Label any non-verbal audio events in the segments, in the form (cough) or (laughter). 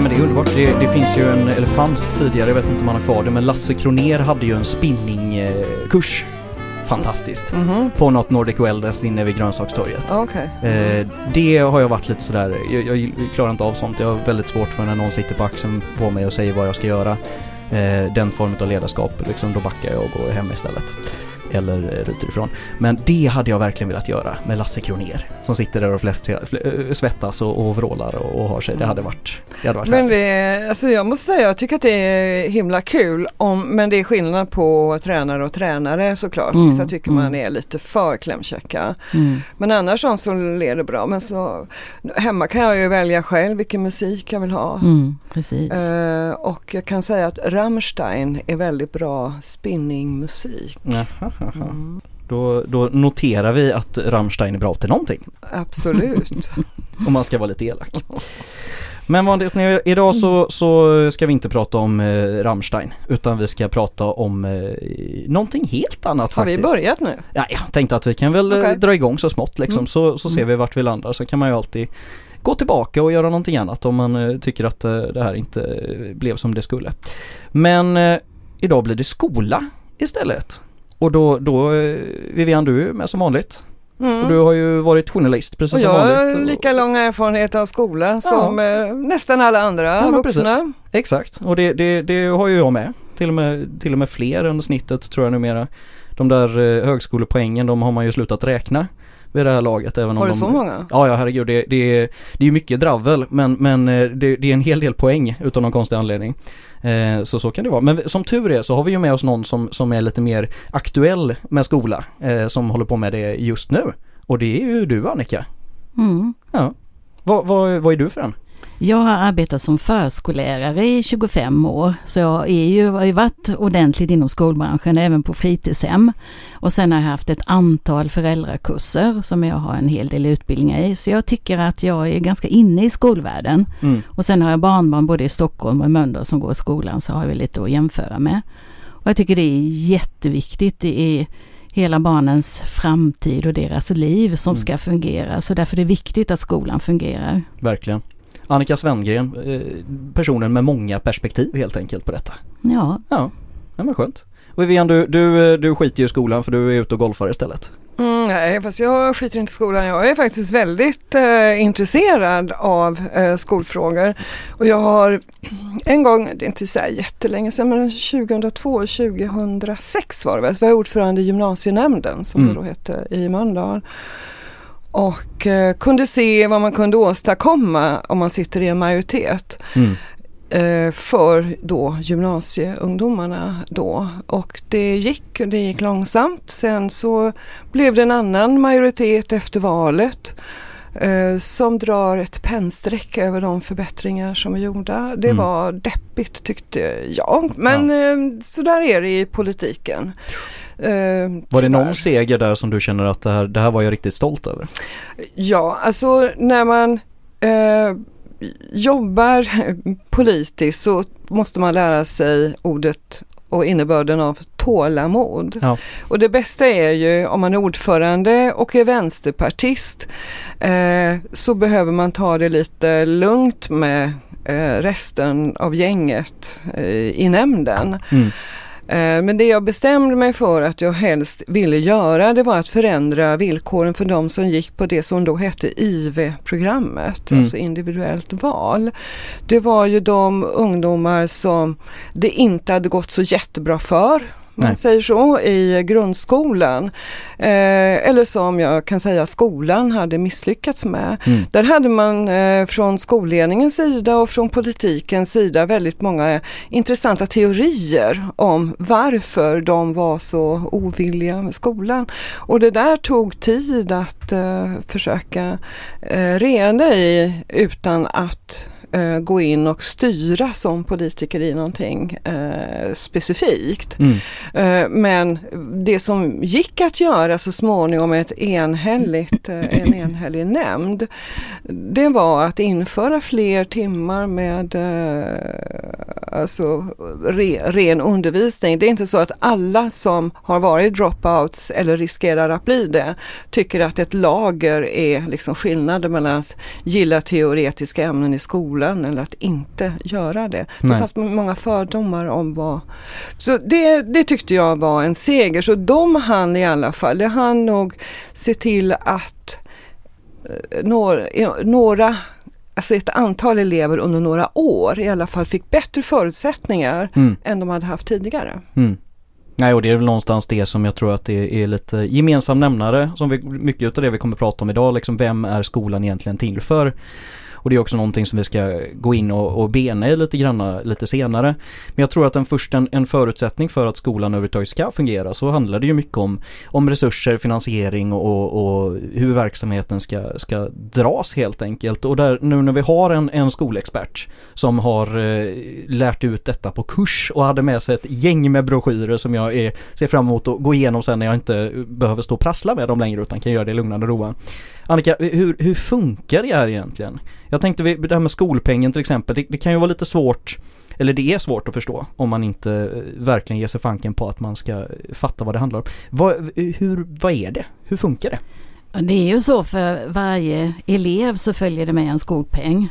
nej men det är underbart. Det, det finns ju en, eller fanns tidigare, jag vet inte om man har kvar det, men Lasse Kroner hade ju en spinningkurs. Fantastiskt. Mhm. På något Nordic Wellness inne vid grönsakstorget. Okej. Eh, det har jag varit lite sådär, jag, jag klarar inte av sånt. Jag har väldigt svårt för när någon sitter på axeln på mig och säger vad jag ska göra. Eh, den formen av ledarskap, liksom, då backar jag och går hem istället. Eller eh, ryter ifrån. Men det hade jag verkligen velat göra med Lasse Kroner. Som sitter där och fläsk- fl- eh, svettas och, och vrålar och, och har sig. Det hade varit, det hade varit Men härligt. det, alltså jag måste säga, jag tycker att det är himla kul. Om, men det är skillnad på tränare och tränare såklart. Mm, Vissa tycker man mm. är lite för klämkäcka. Mm. Men annars så- är det bra. Men så, hemma kan jag ju välja själv vilken musik jag vill ha. Mm, precis. Eh, och jag kan säga att Rammstein är väldigt bra spinningmusik. Jaha. Mm, (laughs) Då, då noterar vi att Rammstein är bra till någonting. absolut. (laughs) Om man ska vara lite elak. Men ni, idag så, så ska vi inte prata om eh, Rammstein utan vi ska prata om eh, någonting helt annat Har vi faktiskt. börjat nu? Ja, jag tänkte att vi kan väl eh, Okej. dra igång så smått liksom Mm. så, så ser vi vart vi landar så kan man ju alltid gå tillbaka och göra någonting annat om man eh, tycker att eh, det här inte blev som det skulle. Men eh, idag blir det skola istället. Och då, då eh, Vivian du är med som vanligt. Mm. Och du har ju varit journalist precis Och som jag vanligt. har och- lika lång erfarenhet av skola som eh, nästan alla andra Ja, vuxna. Exakt, och det, det, det har ju jag med. Till och med, till och med fler än snittet tror jag numera. De där eh, högskolepoängen, de har man ju slutat räkna vid det här laget. Även Har om du de, så många? Ja, ja herregud. Det, det, är, det är ju mycket dravel men, men eh, det, det är en hel del poäng utan någon konstig anledning. Eh, så så kan det vara. Men som tur är så har vi ju med oss någon som, som är lite mer aktuell med skola. Eh, som håller på med det just nu. Och det är ju du Annika. Mm. Ja. Vad, vad, vad är du för en? Jag har arbetat som förskollärare i 25 år, så jag är ju, har ju varit ordentligt inom skolbranschen, även på fritidshem. Och sen har jag haft ett antal föräldrakurser som jag har en hel del utbildningar i. Så jag tycker att jag är ganska inne i skolvärlden. Mm. Och sen har jag barnbarn både i Stockholm och i Mölndal som går i skolan, så har vi lite att jämföra med. Och jag tycker det är jätteviktigt. Det är hela barnens framtid och deras liv som Mm. ska fungera. Så därför är det viktigt att skolan fungerar. Verkligen. Annika Svengren, eh, personen med många perspektiv helt enkelt på detta. Ja, Ja, ja men skönt. Och Vivian, du, du, du skiter ju i skolan för du är ute och golfar istället. Mm, nej, fast jag skiter inte i skolan. Jag är faktiskt väldigt eh, intresserad av eh, skolfrågor. Och jag har en gång, det är inte så här jättelänge sedan, men 2002, 2006 var det väl, så var jag ordförande i gymnasienämnden som Mm. det då hette i Mölndal. Och eh, kunde se vad man kunde åstadkomma om man sitter i en majoritet Mm. eh, för då gymnasieungdomarna då. Och det gick, det gick långsamt. Sen så blev det en annan majoritet efter valet eh, som drar ett pennstreck över de förbättringar som är gjorda. Det Mm. var deppigt tyckte jag. Men eh, så där är det i politiken. Eh, Var det någon seger där som du känner att det här, det här var jag riktigt stolt över? Ja, alltså när man eh, jobbar (laughs) politiskt så måste man lära sig ordet och innebörden av tålamod. Ja. Och det bästa är ju om man är ordförande och är vänsterpartist eh, så behöver man ta det lite lugnt med eh, resten av gänget eh, i nämnden. Mm. Eh, Men det jag bestämde mig för att jag helst ville göra det var att förändra villkoren för de som gick på det som då hette IV-programmet, Mm. alltså individuellt val. Det var ju de ungdomar som det inte hade gått så jättebra för. Man Nej. säger så i grundskolan. Eh, eller som jag kan säga skolan hade misslyckats med. Mm. Där hade man eh, från skolledningens sida och från politikens sida väldigt många intressanta teorier om varför de var så ovilliga med skolan. Och det där tog tid att eh, försöka eh, reda i utan att eh, gå in och styra som politiker i någonting eh, specifikt. Mm. Eh, Men det som gick att göra så småningom med ett enhälligt, eh, en enhällig nämnd, det var att införa fler timmar med eh, alltså, re, ren undervisning. Det är inte så att alla som har varit dropouts eller riskerar att bli det tycker att ett lager är liksom skillnaden mellan att gilla teoretiska ämnen i skolan skolan eller att inte göra det. Nej. Det fanns många fördomar om vad... Så det, det tyckte jag var en seger. Så de hann i alla fall, det hann nog se till att eh, några, några alltså ett antal elever under några år i alla fall fick bättre förutsättningar Mm. än de hade haft tidigare. Mm. Nej och det är väl någonstans det som jag tror att det är lite gemensam nämnare som vi, mycket av det vi kommer prata om idag liksom vem är skolan egentligen till för? Och det är också någonting som vi ska gå in och, och bena i lite granna lite senare. Men jag tror att en först en, en förutsättning för att skolan överhuvudtaget ska fungera så handlar det ju mycket om, om resurser, finansiering och, och hur verksamheten ska, ska dras helt enkelt. Och där, nu när vi har en, en skolexpert som har eh, lärt ut detta på kurs och hade med sig ett gäng med broschyrer som jag är, ser fram emot att gå igenom sen när jag inte behöver stå och prassla med dem längre utan kan göra det lugnande och roa. Annika, hur, hur funkar det här egentligen? Jag tänkte det här med skolpengen till exempel, det, det kan ju vara lite svårt eller det är svårt att förstå om man inte eh, verkligen ger sig fanken på att man ska eh, fatta vad det handlar om. Vad, eh, hur, vad är det? Hur funkar det? Det är ju så för varje elev så följer det med en skolpeng.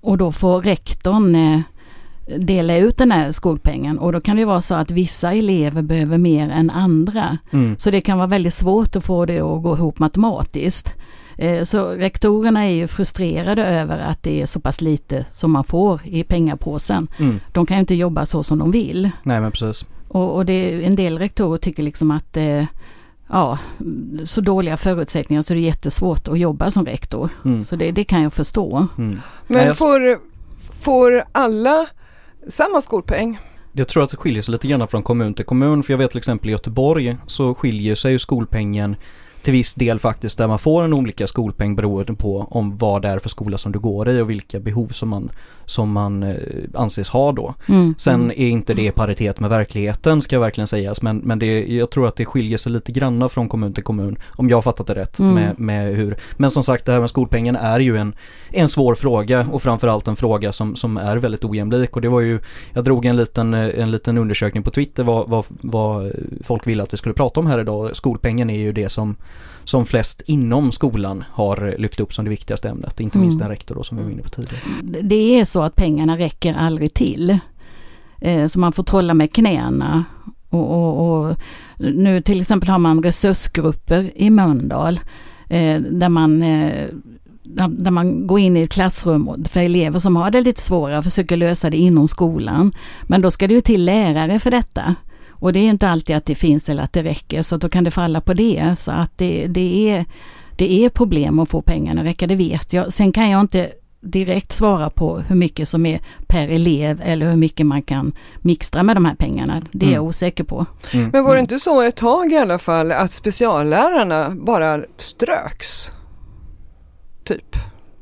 Och då får rektorn eh, dela ut den här skolpengen och då kan det vara så att vissa elever behöver mer än andra. Mm. Så det kan vara väldigt svårt att få det att gå ihop matematiskt. Eh, Så rektorerna är ju frustrerade över att det är så pass lite som man får i pengapåsen. Mm. De kan ju inte jobba så som de vill. Nej men precis. Och, och det, en del rektorer tycker liksom att eh, ja, så dåliga förutsättningar så det är jättesvårt att jobba som rektor. Mm. Så det, det kan jag förstå. Mm. Men får, får alla samma skolpeng? Jag tror att det skiljer sig lite grann från kommun till kommun för jag vet till exempel i Göteborg så skiljer sig skolpengen till viss del faktiskt där man får en olika skolpeng beroende på om vad det är för skola som du går i och vilka behov som man, som man eh, anses ha då. Mm. Sen är inte det i paritet med verkligheten ska verkligen sägas men, men det, jag tror att det skiljer sig lite granna från kommun till kommun om jag har fattat det rätt Mm. med, med hur Men som sagt det här med skolpengen är ju en, en svår fråga och framförallt en fråga som, som är väldigt ojämlik och det var ju Jag drog en liten, eh, en liten undersökning på Twitter vad, vad, vad folk ville att vi skulle prata om här idag Skolpengen är ju det som som flest inom skolan har lyft upp som det viktigaste ämnet, inte minst Mm. en rektor då som vi var inne på tidigare. Det är så att pengarna räcker aldrig till. Eh, Så man får trolla med knäna. Och, och, och nu till exempel har man resursgrupper i Mölndal. eh, Där man eh, där man går in i ett klassrum för elever som har det lite svårare och försöker lösa det inom skolan. Men då ska det ju till lärare för detta. Och det är inte alltid att det finns eller att det räcker så då kan det falla på det. Så att det, det, är, det är problem att få pengarna att räcka, det vet jag. Sen kan jag inte direkt svara på hur mycket som är per elev eller hur mycket man kan mixtra med de här pengarna. Det är jag Mm. osäker på. Mm. Men var det inte så ett tag i alla fall att speciallärarna bara ströks? Typ.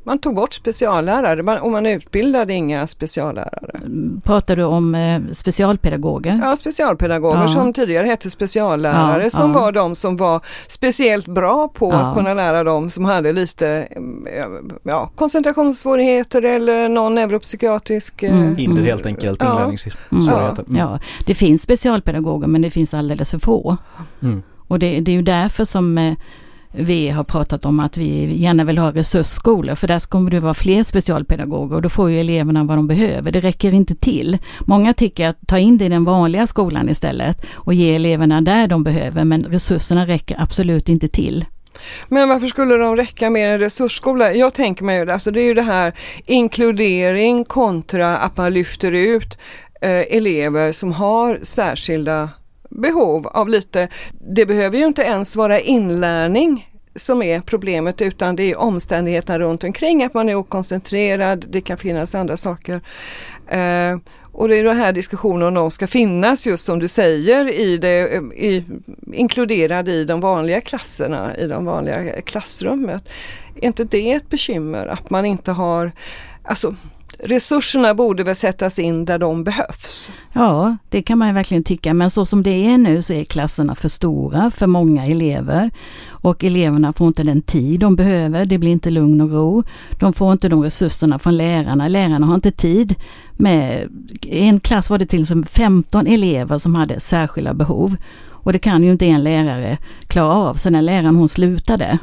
Man tog bort speciallärare man, och man utbildade inga speciallärare. Pratar du om eh, specialpedagoger? Ja, specialpedagoger Ja. som tidigare hette speciallärare Ja, som ja. var de som var speciellt bra på Ja. att kunna lära dem som hade lite eh, ja, koncentrationssvårigheter eller någon neuropsykiatrisk eh, Mm. Hinder helt enkelt, Ja. inlärningssvårigheter. Mm. Ja, det finns specialpedagoger men det finns alldeles för få. Mm. Och det, det är ju därför som eh, vi har pratat om att vi gärna vill ha resursskolor för där kommer det vara fler specialpedagoger och då får ju eleverna vad de behöver. Det räcker inte till. Många tycker att ta in det i den vanliga skolan istället och ge eleverna där de behöver men resurserna räcker absolut inte till. Men varför skulle de räcka med en resursskola? Jag tänker mig, alltså det är ju det här inkludering kontra att man lyfter ut eh, elever som har särskilda behov av lite, det behöver ju inte ens vara inlärning som är problemet utan det är omständigheterna runt omkring att man är okoncentrerad, det kan finnas andra saker. Eh, och det är den här diskussionen om de ska finnas just som du säger i det, i, inkluderad i de vanliga klasserna, i de vanliga klassrummet. Är inte det ett bekymmer att man inte har, alltså resurserna borde väl sättas in där de behövs. Ja, det kan man ju verkligen tycka, men så som det är nu så är klasserna för stora för många elever. Och eleverna får inte den tid de behöver, det blir inte lugn och ro. De får inte de resurserna från lärarna, lärarna har inte tid med, i en klass var det till som 15 elever som hade särskilda behov. Och det kan ju inte en lärare klara av, så när läraren hon slutade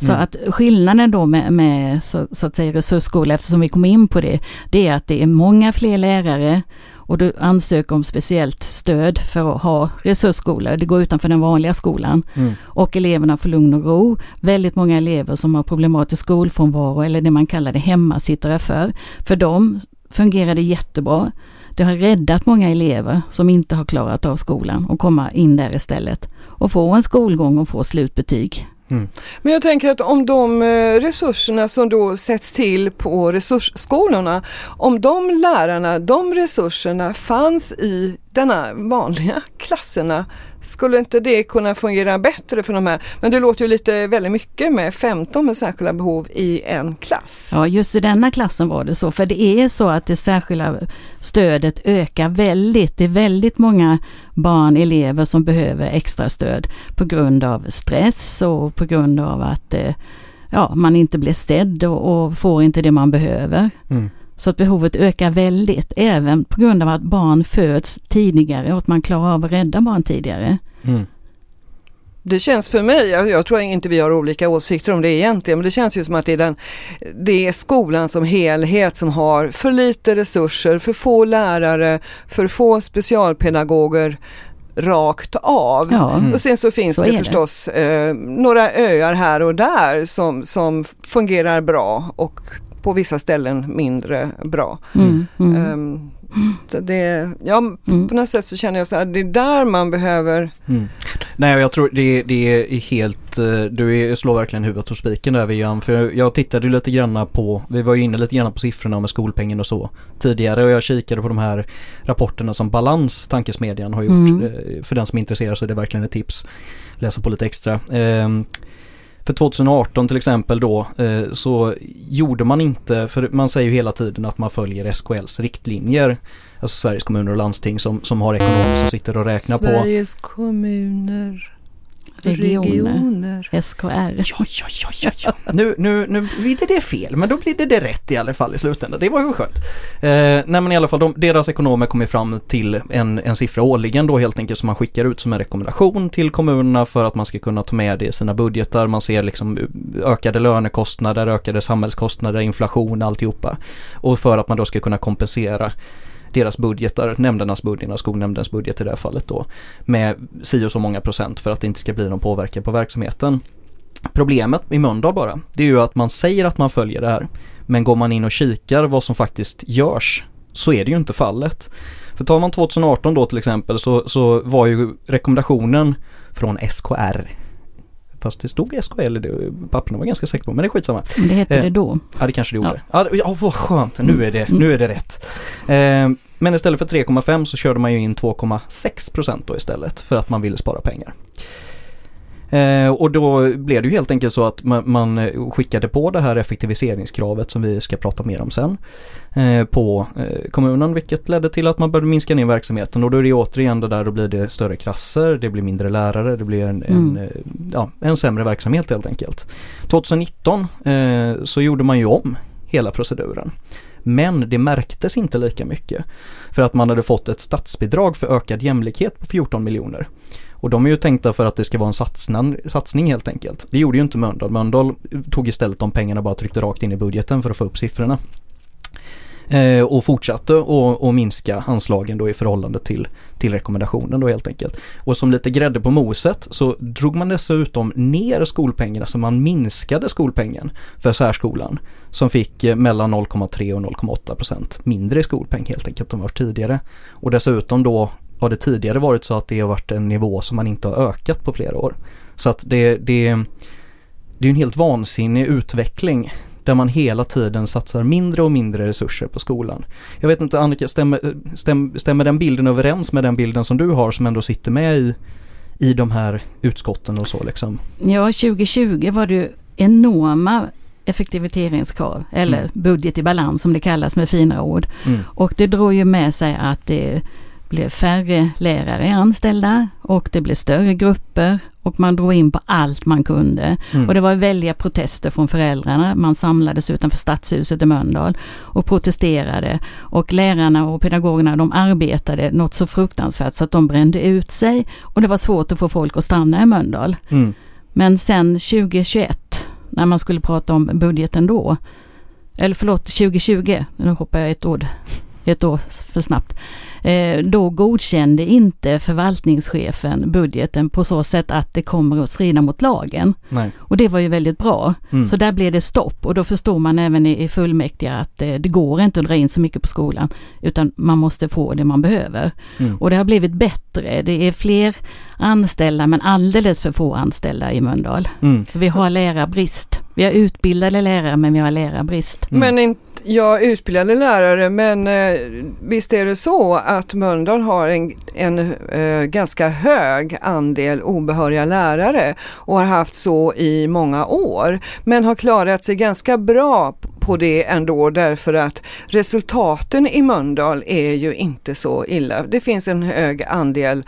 så Mm. att skillnaden då med, med så, så att säga resursskola, eftersom vi kom in på det, det är att det är många fler lärare och du ansöker om speciellt stöd för att ha resursskola. Det går utanför den vanliga skolan. Mm. Och eleverna får lugn och ro. Väldigt många elever som har problematisk skolfrånvaro eller det man kallar det hemmasittare för. För dem fungerar det jättebra. Det har räddat många elever som inte har klarat av skolan och komma in där istället. Och få en skolgång och få slutbetyg. Mm. Men jag tänker att om de eh, resurserna som då sätts till på resursskolorna, om de lärarna, de resurserna fanns i denna vanliga (laughs) klasserna, skulle inte det kunna fungera bättre för de här? Men det låter ju lite väldigt mycket med 15 med särskilda behov i en klass. Ja, just i denna klassen var det så. För det är så att det särskilda stödet ökar väldigt. Det är väldigt många barn, elever som behöver extra stöd på grund av stress och på grund av att eh, ja, man inte blir sedd och, och får inte det man behöver. Mm. Så att behovet ökar väldigt, även på grund av att barn föds tidigare och att man klarar av att rädda barn tidigare. Mm. Det känns för mig, jag, jag tror inte vi har olika åsikter om det egentligen, men det känns ju som att det är, den, det är skolan som helhet som har för lite resurser, för få lärare, för få specialpedagoger rakt av. Ja, Mm. Och sen så finns Så det är det. förstås eh, några öar här och där som, som fungerar bra och på vissa ställen mindre bra. mm, mm, så det, ja, mm. på något sätt så känner jag så här, det är där man behöver Mm. Nej, jag tror det, det är helt, eh, du är, slår verkligen huvudet på spiken där Vian. För jag tittade lite granna på, vi var ju inne lite grann på siffrorna med skolpengen och så tidigare och jag kikade på de här rapporterna som Balans, tankesmedjan, har gjort. Mm. Eh, För den som är intresserad så är det verkligen ett tips. Läsa på lite extra. Ehm, för 2018 till exempel då eh, så gjorde man inte, för man säger ju hela tiden att man följer SKLs riktlinjer, alltså Sveriges kommuner och landsting som, som har ekonomer som sitter och räknar på. Sveriges kommuner, Regioner. regioner. SKR. Ja, ja, ja, ja, ja. Nu, nu, nu blir det det fel, men då blir det det rätt i alla fall i slutändan. Det var ju skönt. Eh, nej men i alla fall, de, deras ekonomer kommer fram till en, en siffra årligen då helt enkelt som man skickar ut som en rekommendation till kommunerna för att man ska kunna ta med det i sina budgetar. Man ser liksom ökade lönekostnader, ökade samhällskostnader, inflation, alltihopa. Och för att man då ska kunna kompensera deras budgetar, nämndernas budgetar, skolnämndens budget i det här fallet då, med si och så många procent för att det inte ska bli någon påverkan på verksamheten. Problemet i Mölndal bara, det är ju att man säger att man följer det här, men går man in och kikar vad som faktiskt görs så är det ju inte fallet. För tar man 2018 då till exempel så, så var ju rekommendationen från SKR Fast det stod SKL i papperna var jag ganska säker på, men det är skitsamma. Men det hette Eh, det då. Ja det kanske det gjorde. Ja. Ja, ja vad skönt, nu är det, Mm. nu är det rätt. Eh, men istället för 3,5 så körde man ju in 2,6 procent då istället för att man ville spara pengar. Eh, och då blev det ju helt enkelt så att man, man skickade på det här effektiviseringskravet som vi ska prata mer om sen eh, på eh, kommunen vilket ledde till att man började minska ner verksamheten och då är det återigen det där då blir det större klasser, det blir mindre lärare, det blir en, Mm. en, eh, ja, en sämre verksamhet helt enkelt. 2019 eh, så gjorde man ju om hela proceduren. Men det märktes inte lika mycket. För att man hade fått ett statsbidrag för ökad jämlikhet på 14 miljoner. Och de är ju tänkta för att det ska vara en satsning, satsning helt enkelt. Det gjorde ju inte Mölndal. Mölndal tog istället de pengarna och bara tryckte rakt in i budgeten för att få upp siffrorna. Eh, och fortsatte att minska anslagen då i förhållande till, till rekommendationen då helt enkelt. Och som lite grädde på moset så drog man dessutom ner skolpengen, alltså man minskade skolpengen för särskolan som fick eh, mellan 0,3 och 0,8 procent mindre i skolpeng helt enkelt än var tidigare. Och dessutom då har det tidigare varit så att det har varit en nivå som man inte har ökat på flera år. Så att det, det, det är en helt vansinnig utveckling där man hela tiden satsar mindre och mindre resurser på skolan. Jag vet inte Annika, stämmer, stäm, stämmer den bilden överens med den bilden som du har som ändå sitter med i, i de här utskotten och så liksom? Ja, 2020 var det enorma effektiviseringskrav, eller Mm. budget i balans som det kallas med fina ord. Mm. Och det drog ju med sig att det blev färre lärare anställda och det blev större grupper och man drog in på allt man kunde. Mm. Och det var väldiga protester från föräldrarna. Man samlades utanför stadshuset i Mölndal och protesterade. Och lärarna och pedagogerna de arbetade något så fruktansvärt så att de brände ut sig. Och det var svårt att få folk att stanna i Mölndal. Mm. Men sen 2021 när man skulle prata om budgeten då. Eller förlåt, 2020, nu hoppar jag ett år, ett år för snabbt. Eh, då godkände inte förvaltningschefen budgeten på så sätt att det kommer att strida mot lagen. Nej. Och det var ju väldigt bra. Mm. Så där blev det stopp och då förstår man även i, fullmäktige att eh, det går inte att dra in så mycket på skolan utan man måste få det man behöver. Mm. Och det har blivit bättre. Det är fler anställda men alldeles för få anställda i Mölndal. Mm. Så vi har lärarbrist. Vi har utbildade lärare men vi har lärarbrist. Mm. Men inte, ja, utbildade lärare, men eh, visst är det så att Mölndal har en, en eh, ganska hög andel obehöriga lärare och har haft så i många år, men har klarat sig ganska bra på det ändå därför att resultaten i Mölndal är ju inte så illa. Det finns en hög andel,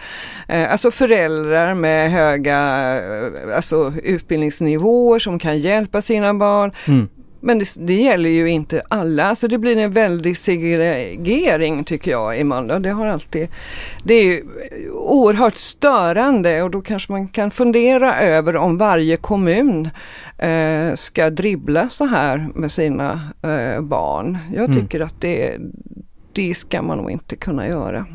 eh, alltså föräldrar med höga eh, alltså utbildningsnivåer som kan hjälpa sina barn. Mm. Men det, det gäller ju inte alla, så det blir en väldig segregering tycker jag i Mölndal. Det har alltid, det är ju oerhört störande och då kanske man kan fundera över om varje kommun eh, ska dribbla så här med sina eh, barn. Jag Mm. tycker att det, det ska man nog inte kunna göra.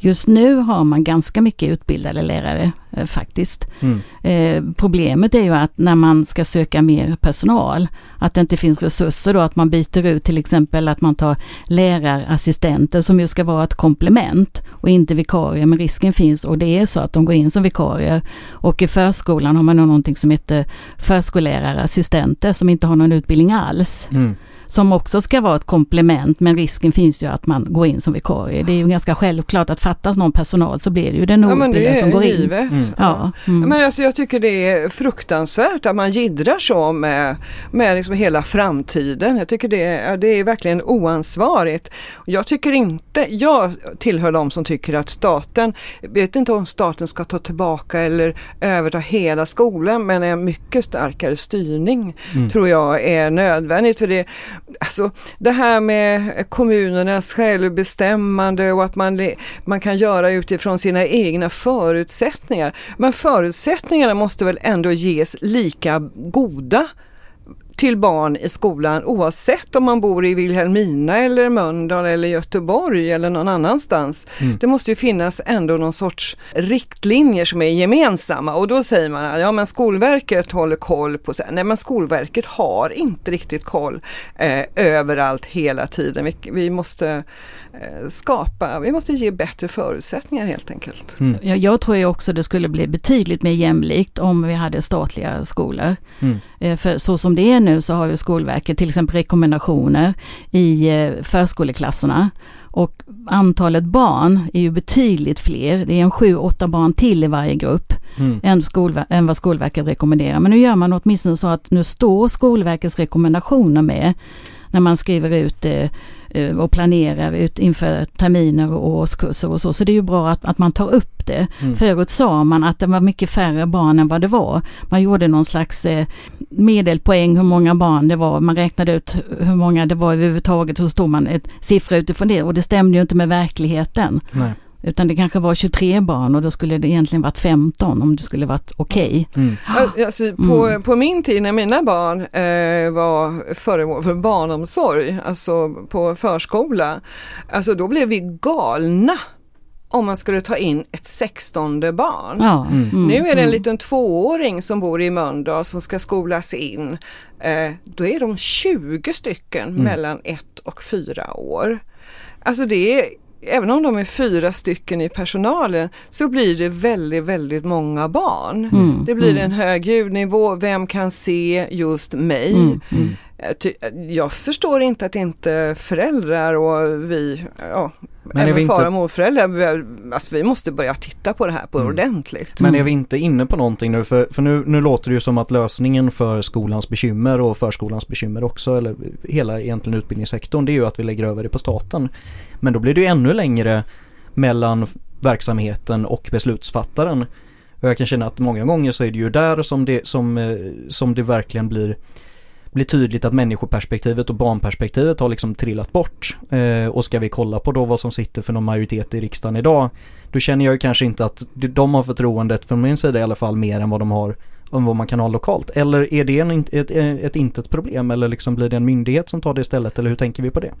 Just nu har man ganska mycket utbildade lärare faktiskt. Mm. Eh, problemet är ju att när man ska söka mer personal, att det inte finns resurser då, att man byter ut till exempel att man tar lärarassistenter som ju ska vara ett komplement och inte vikarier, men risken finns och det är så att de går in som vikarier. Och i förskolan har man nog någonting som heter förskollärarassistenter som inte har någon utbildning alls. Mm. Som också ska vara ett komplement men risken finns ju att man går in som vikarie. Det är ju ganska självklart att fattas någon personal så blir det ju den Ja men det outbildade som går är in. Mm. Ja, mm. Men alltså jag tycker det är fruktansvärt att man gidrar så med, med liksom hela framtiden. Jag tycker det är, det är verkligen oansvarigt. Jag tycker inte, jag tillhör de som tycker att staten, vet inte om staten ska ta tillbaka eller överta hela skolan men en mycket starkare styrning Mm. tror jag är nödvändigt. För det, alltså, det här med kommunernas självbestämmande och att man, man kan göra utifrån sina egna förutsättningar. Men förutsättningarna måste väl ändå ges lika goda till barn i skolan oavsett om man bor i Vilhelmina eller Mölndal eller Göteborg eller någon annanstans. Mm. Det måste ju finnas ändå någon sorts riktlinjer som är gemensamma och då säger man att ja men Skolverket håller koll på, nej men Skolverket har inte riktigt koll eh, överallt hela tiden. Vi, vi måste eh, skapa, vi måste ge bättre förutsättningar helt enkelt. Mm. Jag, jag tror ju också det skulle bli betydligt mer jämlikt om vi hade statliga skolor. Mm. Eh, För så som det är nu så har ju Skolverket till exempel rekommendationer i eh, förskoleklasserna. Och antalet barn är ju betydligt fler. Det är en sju, åtta barn till i varje grupp Mm. än, skolver- än vad Skolverket rekommenderar. Men nu gör man åtminstone så att nu står Skolverkets rekommendationer med när man skriver ut eh, eh, och planerar ut inför terminer och årskurser och så. Så det är ju bra att, att man tar upp det. Mm. Förut sa man att det var mycket färre barn än vad det var. Man gjorde någon slags eh, medelpoäng hur många barn det var. Man räknade ut hur många det var överhuvudtaget och så stod man ett siffra utifrån det och det stämde ju inte med verkligheten. Nej. Utan det kanske var 23 barn och då skulle det egentligen varit 15 om det skulle varit okej. Mm. Al- Alltså, på, Mm. på min tid när mina barn eh, var föremål för barnomsorg, alltså på förskola, alltså då blev vi galna om man skulle ta in ett sextonde barn. Ja. Mm. mm, Nu är det en mm. liten tvååring som bor i Mölndal som ska skolas in. Eh, då är de 20 stycken Mm. mellan ett och fyra år. Alltså det är, även om de är fyra stycken i personalen så blir det väldigt, väldigt många barn. Mm, Det blir mm, en hög ljudnivå, vem kan se just mig? mm, mm. Jag ty- Jag förstår inte att inte föräldrar och vi, ja, Men även far och morföräldrar, vi- alltså vi måste börja titta på det här på Mm. ordentligt. Men är vi inte inne på någonting nu? För, för nu, nu låter det ju som att lösningen för skolans bekymmer och förskolans bekymmer också, eller hela egentligen utbildningssektorn, det är ju att vi lägger över det på staten. Men då blir det ju ännu längre mellan verksamheten och beslutsfattaren. Och jag kan känna att många gånger så är det ju där som det, som, eh, som det verkligen blir blir tydligt att människoperspektivet och barnperspektivet har liksom trillat bort. Eh, och ska vi kolla på då vad som sitter för någon majoritet i riksdagen idag då känner jag ju kanske inte att de har förtroendet från min sida i alla fall mer än vad de har om vad man kan ha lokalt? Eller är det en, ett, ett intet problem eller liksom blir det en myndighet som tar det istället eller hur tänker vi på det?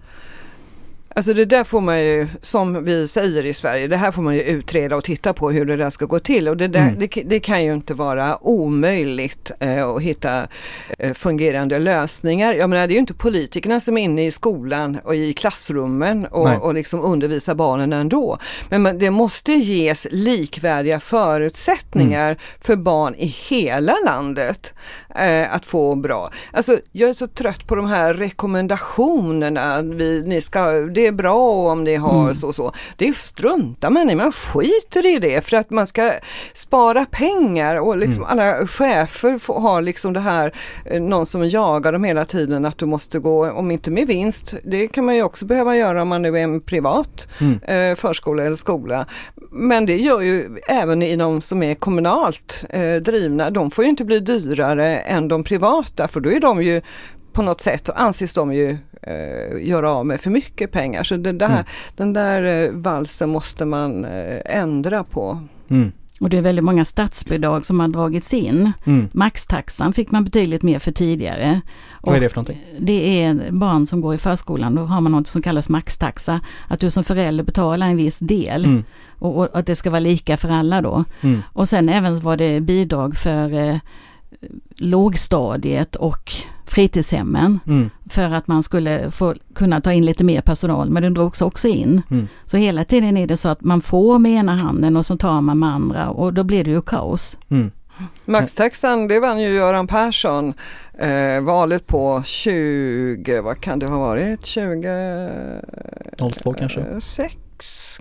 Alltså det där får man ju, som vi säger i Sverige, det här får man ju utreda och titta på hur det där ska gå till. Och det, där, mm. det, det, kan ju inte vara omöjligt eh, att hitta eh, fungerande lösningar. Jag menar det är ju inte politikerna som är inne i skolan och i klassrummen och, och liksom undervisar barnen ändå. Men man, det måste ges likvärdiga förutsättningar mm. för barn i hela landet eh, att få bra. Alltså jag är så trött på de här rekommendationerna. Vi, ni ska, det är bra om ni har mm. så så. Det struntar man i, man skiter i det för att man ska spara pengar och liksom mm. alla chefer får, har liksom det här, eh, någon som jagar dem hela tiden att du måste gå, om inte med vinst, det kan man ju också behöva göra om man nu är en privat mm. eh, förskola eller skola. Men det gör ju även inom som är kommunalt eh, drivna, de får ju inte bli dyrare än de privata för då är de ju på något sätt anses de ju eh, göra av med för mycket pengar. Så det där, mm. den där eh, valsen måste man eh, ändra på. Mm. Och det är väldigt många statsbidrag som har dragits in. Mm. Maxtaxan fick man betydligt mer för tidigare. Vad är det för någonting? Det är barn som går i förskolan, då har man något som kallas maxtaxa. Att du som förälder betalar en viss del. Mm. Och, och, att det ska vara lika för alla då. Mm. Och sen även var det bidrag för eh, lågstadiet och fritidshemmen mm. för att man skulle få kunna ta in lite mer personal men den drogs också in. Mm. Så hela tiden är det så att man får med ena handen och så tar man med andra och då blir det ju kaos. Mm. Maxtaxan det vann ju Göran Persson eh, valet på 20, vad kan det ha varit, 20... 02 kanske? 6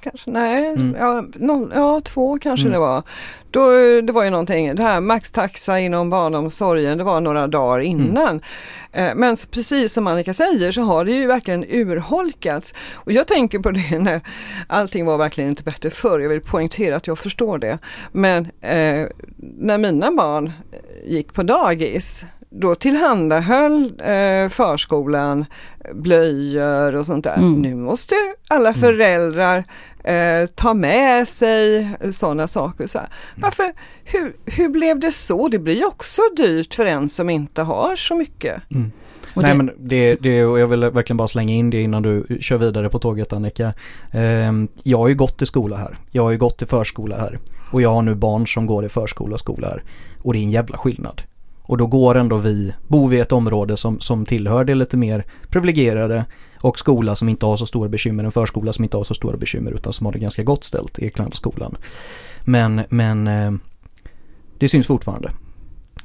kanske, nej, mm. ja, noll, ja två kanske mm. det var. Då, det var ju någonting, det här maxtaxa inom barnomsorgen, det var några dagar mm. innan. Mm. Men precis som Annika säger så har det ju verkligen urholkats. Och jag tänker på det (laughs) när allting var verkligen inte bättre förr, jag vill poängtera att jag förstår det. Men eh, när mina barn gick på dagis då tillhandahöll eh, förskolan blöjor och sånt där. Mm. Nu måste alla mm. föräldrar eh, ta med sig sådana saker. Så här. Mm. Varför, hur, hur blev det så? Det blir också dyrt för en som inte har så mycket. Mm. Nej det... men det, det, och jag vill verkligen bara slänga in det innan du kör vidare på tåget Annika. Eh, jag har ju gått i skola här. Jag har ju gått i förskola här. Och jag har nu barn som går i förskola och skola här. Och det är en jävla skillnad. Och då går ändå vi, bor vi i ett område som, som tillhör det lite mer privilegierade och skola som inte har så stora bekymmer, en förskola som inte har så stora bekymmer utan som har det ganska gott ställt, Eklandaskolan. Men, men eh, det syns fortfarande.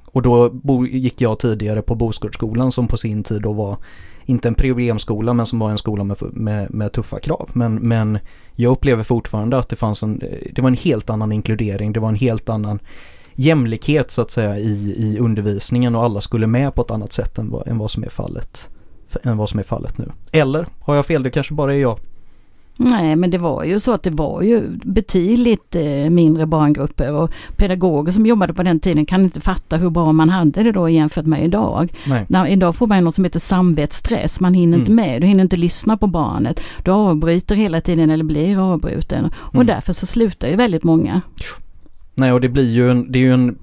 Och då bo, gick jag tidigare på Bosgårdsskolan som på sin tid då var inte en problemskola men som var en skola med, med, med, tuffa krav. Men, men jag upplever fortfarande att det fanns en, det var en helt annan inkludering, det var en helt annan jämlikhet så att säga i, i undervisningen och alla skulle med på ett annat sätt än vad, än vad som är fallet än vad som är fallet nu. Eller har jag fel? Det kanske bara är jag. Nej men det var ju så att det var ju betydligt eh, mindre barngrupper och pedagoger som jobbade på den tiden kan inte fatta hur bra man hade det då jämfört med idag. När, idag får man något som heter samvetsstress, man hinner mm. inte med, du hinner inte lyssna på barnet. Du avbryter hela tiden eller blir avbruten och mm. därför så slutar ju väldigt många. Nej och det blir ju en, det är ju en,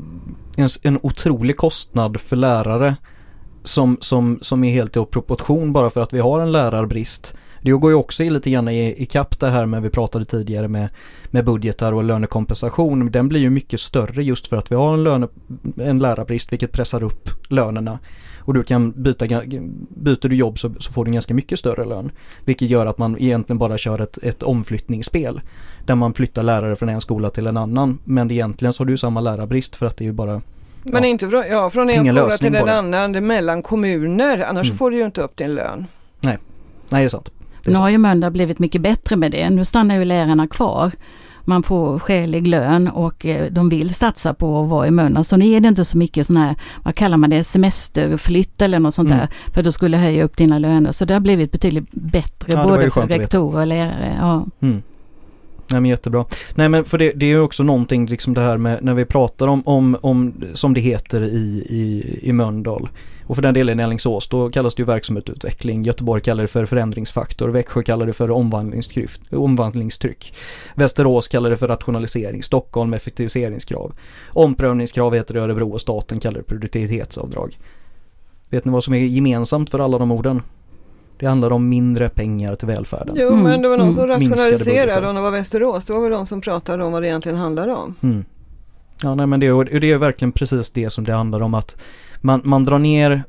en, en otrolig kostnad för lärare som, som, som är helt i proportion bara för att vi har en lärarbrist. Det går ju också lite grann i, i kapp det här med vi pratade tidigare med, med budgetar och lönekompensation. Den blir ju mycket större just för att vi har en, löne, en lärarbrist vilket pressar upp lönerna. Och du kan byta, byter du jobb så, så får du ganska mycket större lön. Vilket gör att man egentligen bara kör ett, ett omflyttningsspel. Där man flyttar lärare från en skola till en annan. Men egentligen så har du samma lärarbrist för att det är ju bara men ja. inte från, ja, från en skola till en annan, mellan kommuner, annars mm. får du ju inte upp din lön. Nej, Nej det är sant. Nu har ju Mölndal blivit mycket bättre med det, nu stannar ju lärarna kvar. Man får skälig lön och eh, de vill satsa på att vara i Mölndal. Så nu är det inte så mycket sån här, vad kallar man det, semesterflytt eller något sånt mm. där. För då skulle höja upp dina löner. Så det har blivit betydligt bättre ja, både för rektorer och lärare. Ja. Mm. Nej men jättebra. Nej men för det, det är ju också någonting liksom det här med när vi pratar om, om, om som det heter i, i, i Mölndal. Och för den delen i Alingsås då kallas det ju verksamhetsutveckling. Göteborg kallar det för förändringsfaktor. Växjö kallar det för omvandlingstryck. Västerås kallar det för rationalisering. Stockholm effektiviseringskrav. Omprövningskrav heter det i Örebro och staten kallar det produktivitetsavdrag. Vet ni vad som är gemensamt för alla de orden? Det handlar om mindre pengar till välfärden. Jo, mm. men det var någon som mm. rationaliserade och det var Västerås. Det var väl de som pratade om vad det egentligen handlar om. Mm. Ja, nej men det, det är verkligen precis det som det handlar om att man, man drar ner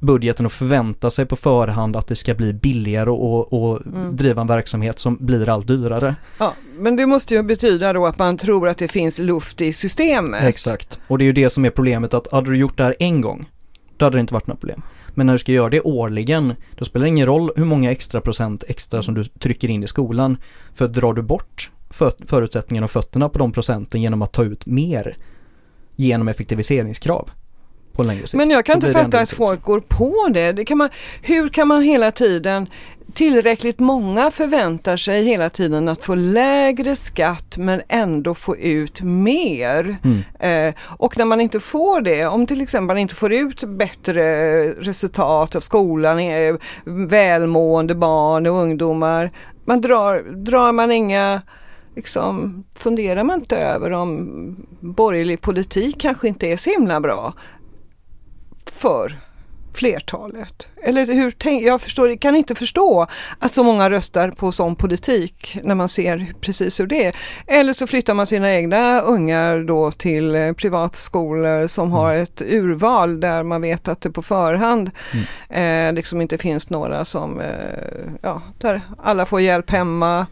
budgeten och förväntar sig på förhand att det ska bli billigare och, och mm. driva en verksamhet som blir allt dyrare. Ja, men det måste ju betyda då att man tror att det finns luft i systemet. Exakt, och det är ju det som är problemet att hade du gjort det här en gång, då hade det inte varit något problem. Men när du ska göra det årligen, då spelar det ingen roll hur många extra procent extra som du trycker in i skolan. För drar du bort förutsättningarna och fötterna på de procenten genom att ta ut mer genom effektiviseringskrav på längre sikt. Men jag kan inte fatta att folk går på det. det kan man, hur kan man hela tiden tillräckligt många förväntar sig hela tiden att få lägre skatt men ändå få ut mer. Mm. Eh, och när man inte får det, om till exempel man inte får ut bättre resultat av skolan, eh, välmående barn och ungdomar, man drar, drar man inga Liksom, funderar man inte över om borgerlig politik kanske inte är så himla bra för flertalet? Eller hur tänk, jag förstår, kan inte förstå att så många röstar på sån politik när man ser precis hur det är. Eller så flyttar man sina egna ungar då till eh, privatskolor som mm. har ett urval där man vet att det på förhand mm. eh, liksom inte finns några som, eh, ja, där alla får hjälp hemma.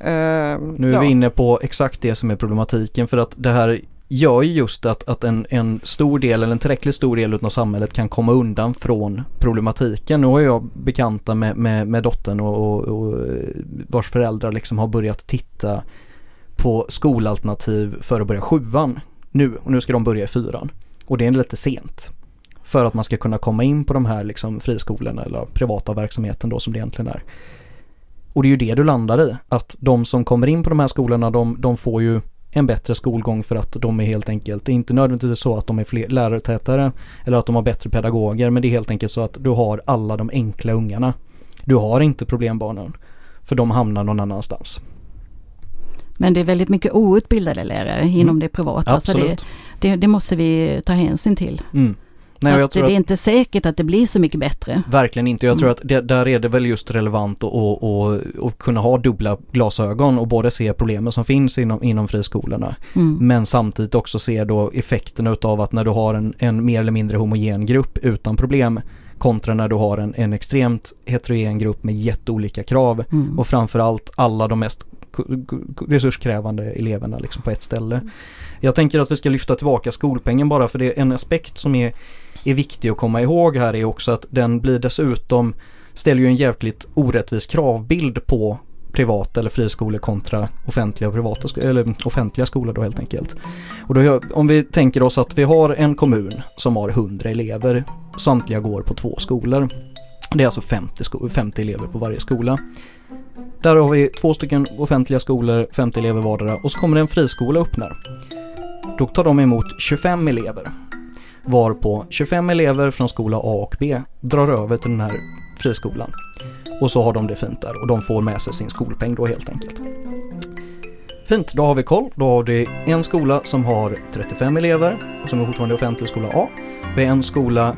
Eh, nu är ja. vi inne på exakt det som är problematiken för att det här gör ju just att, att en, en stor del eller en tillräckligt stor del av samhället kan komma undan från problematiken. Nu har jag bekanta med, med, med dottern och, och, och vars föräldrar liksom har börjat titta på skolalternativ för att börja sjuan nu och nu ska de börja i fyran. Och det är lite sent. För att man ska kunna komma in på de här liksom friskolorna eller privata verksamheten då som det egentligen är. Och det är ju det du landar i. Att de som kommer in på de här skolorna de, de får ju en bättre skolgång för att de är helt enkelt, det är inte nödvändigtvis så att de är fler lärartätare eller att de har bättre pedagoger men det är helt enkelt så att du har alla de enkla ungarna. Du har inte problembarnen för de hamnar någon annanstans. Men det är väldigt mycket outbildade lärare mm. inom det privata Absolut. så det, det, det, måste vi ta hänsyn till. Mm. Nej, så det är inte säkert att det blir så mycket bättre. Verkligen inte. Jag mm. tror att det, där är det väl just relevant att kunna ha dubbla glasögon och både se problemen som finns inom, inom friskolorna. Mm. Men samtidigt också se då effekterna utav att när du har en, en mer eller mindre homogen grupp utan problem kontra när du har en, en extremt heterogen grupp med jätteolika krav mm. och framförallt alla de mest resurskrävande eleverna liksom på ett ställe. Mm. Jag tänker att vi ska lyfta tillbaka skolpengen bara för det är en aspekt som är är viktig att komma ihåg här är också att den blir dessutom ställer ju en jävligt orättvis kravbild på privata eller friskolor kontra offentliga och privata eller offentliga skolor då helt enkelt. Och då, om vi tänker oss att vi har en kommun som har 100 elever, samtliga går på två skolor. Det är alltså 50, 50 elever på varje skola. Där har vi två stycken offentliga skolor, 50 elever vardera och så kommer det en friskola upp där. Då tar de emot 25 elever varpå 25 elever från skola A och B drar över till den här friskolan. Och så har de det fint där och de får med sig sin skolpeng då helt enkelt. Fint, då har vi koll. Då har vi en skola som har 35 elever som är fortfarande offentlig skola A. Vi har en skola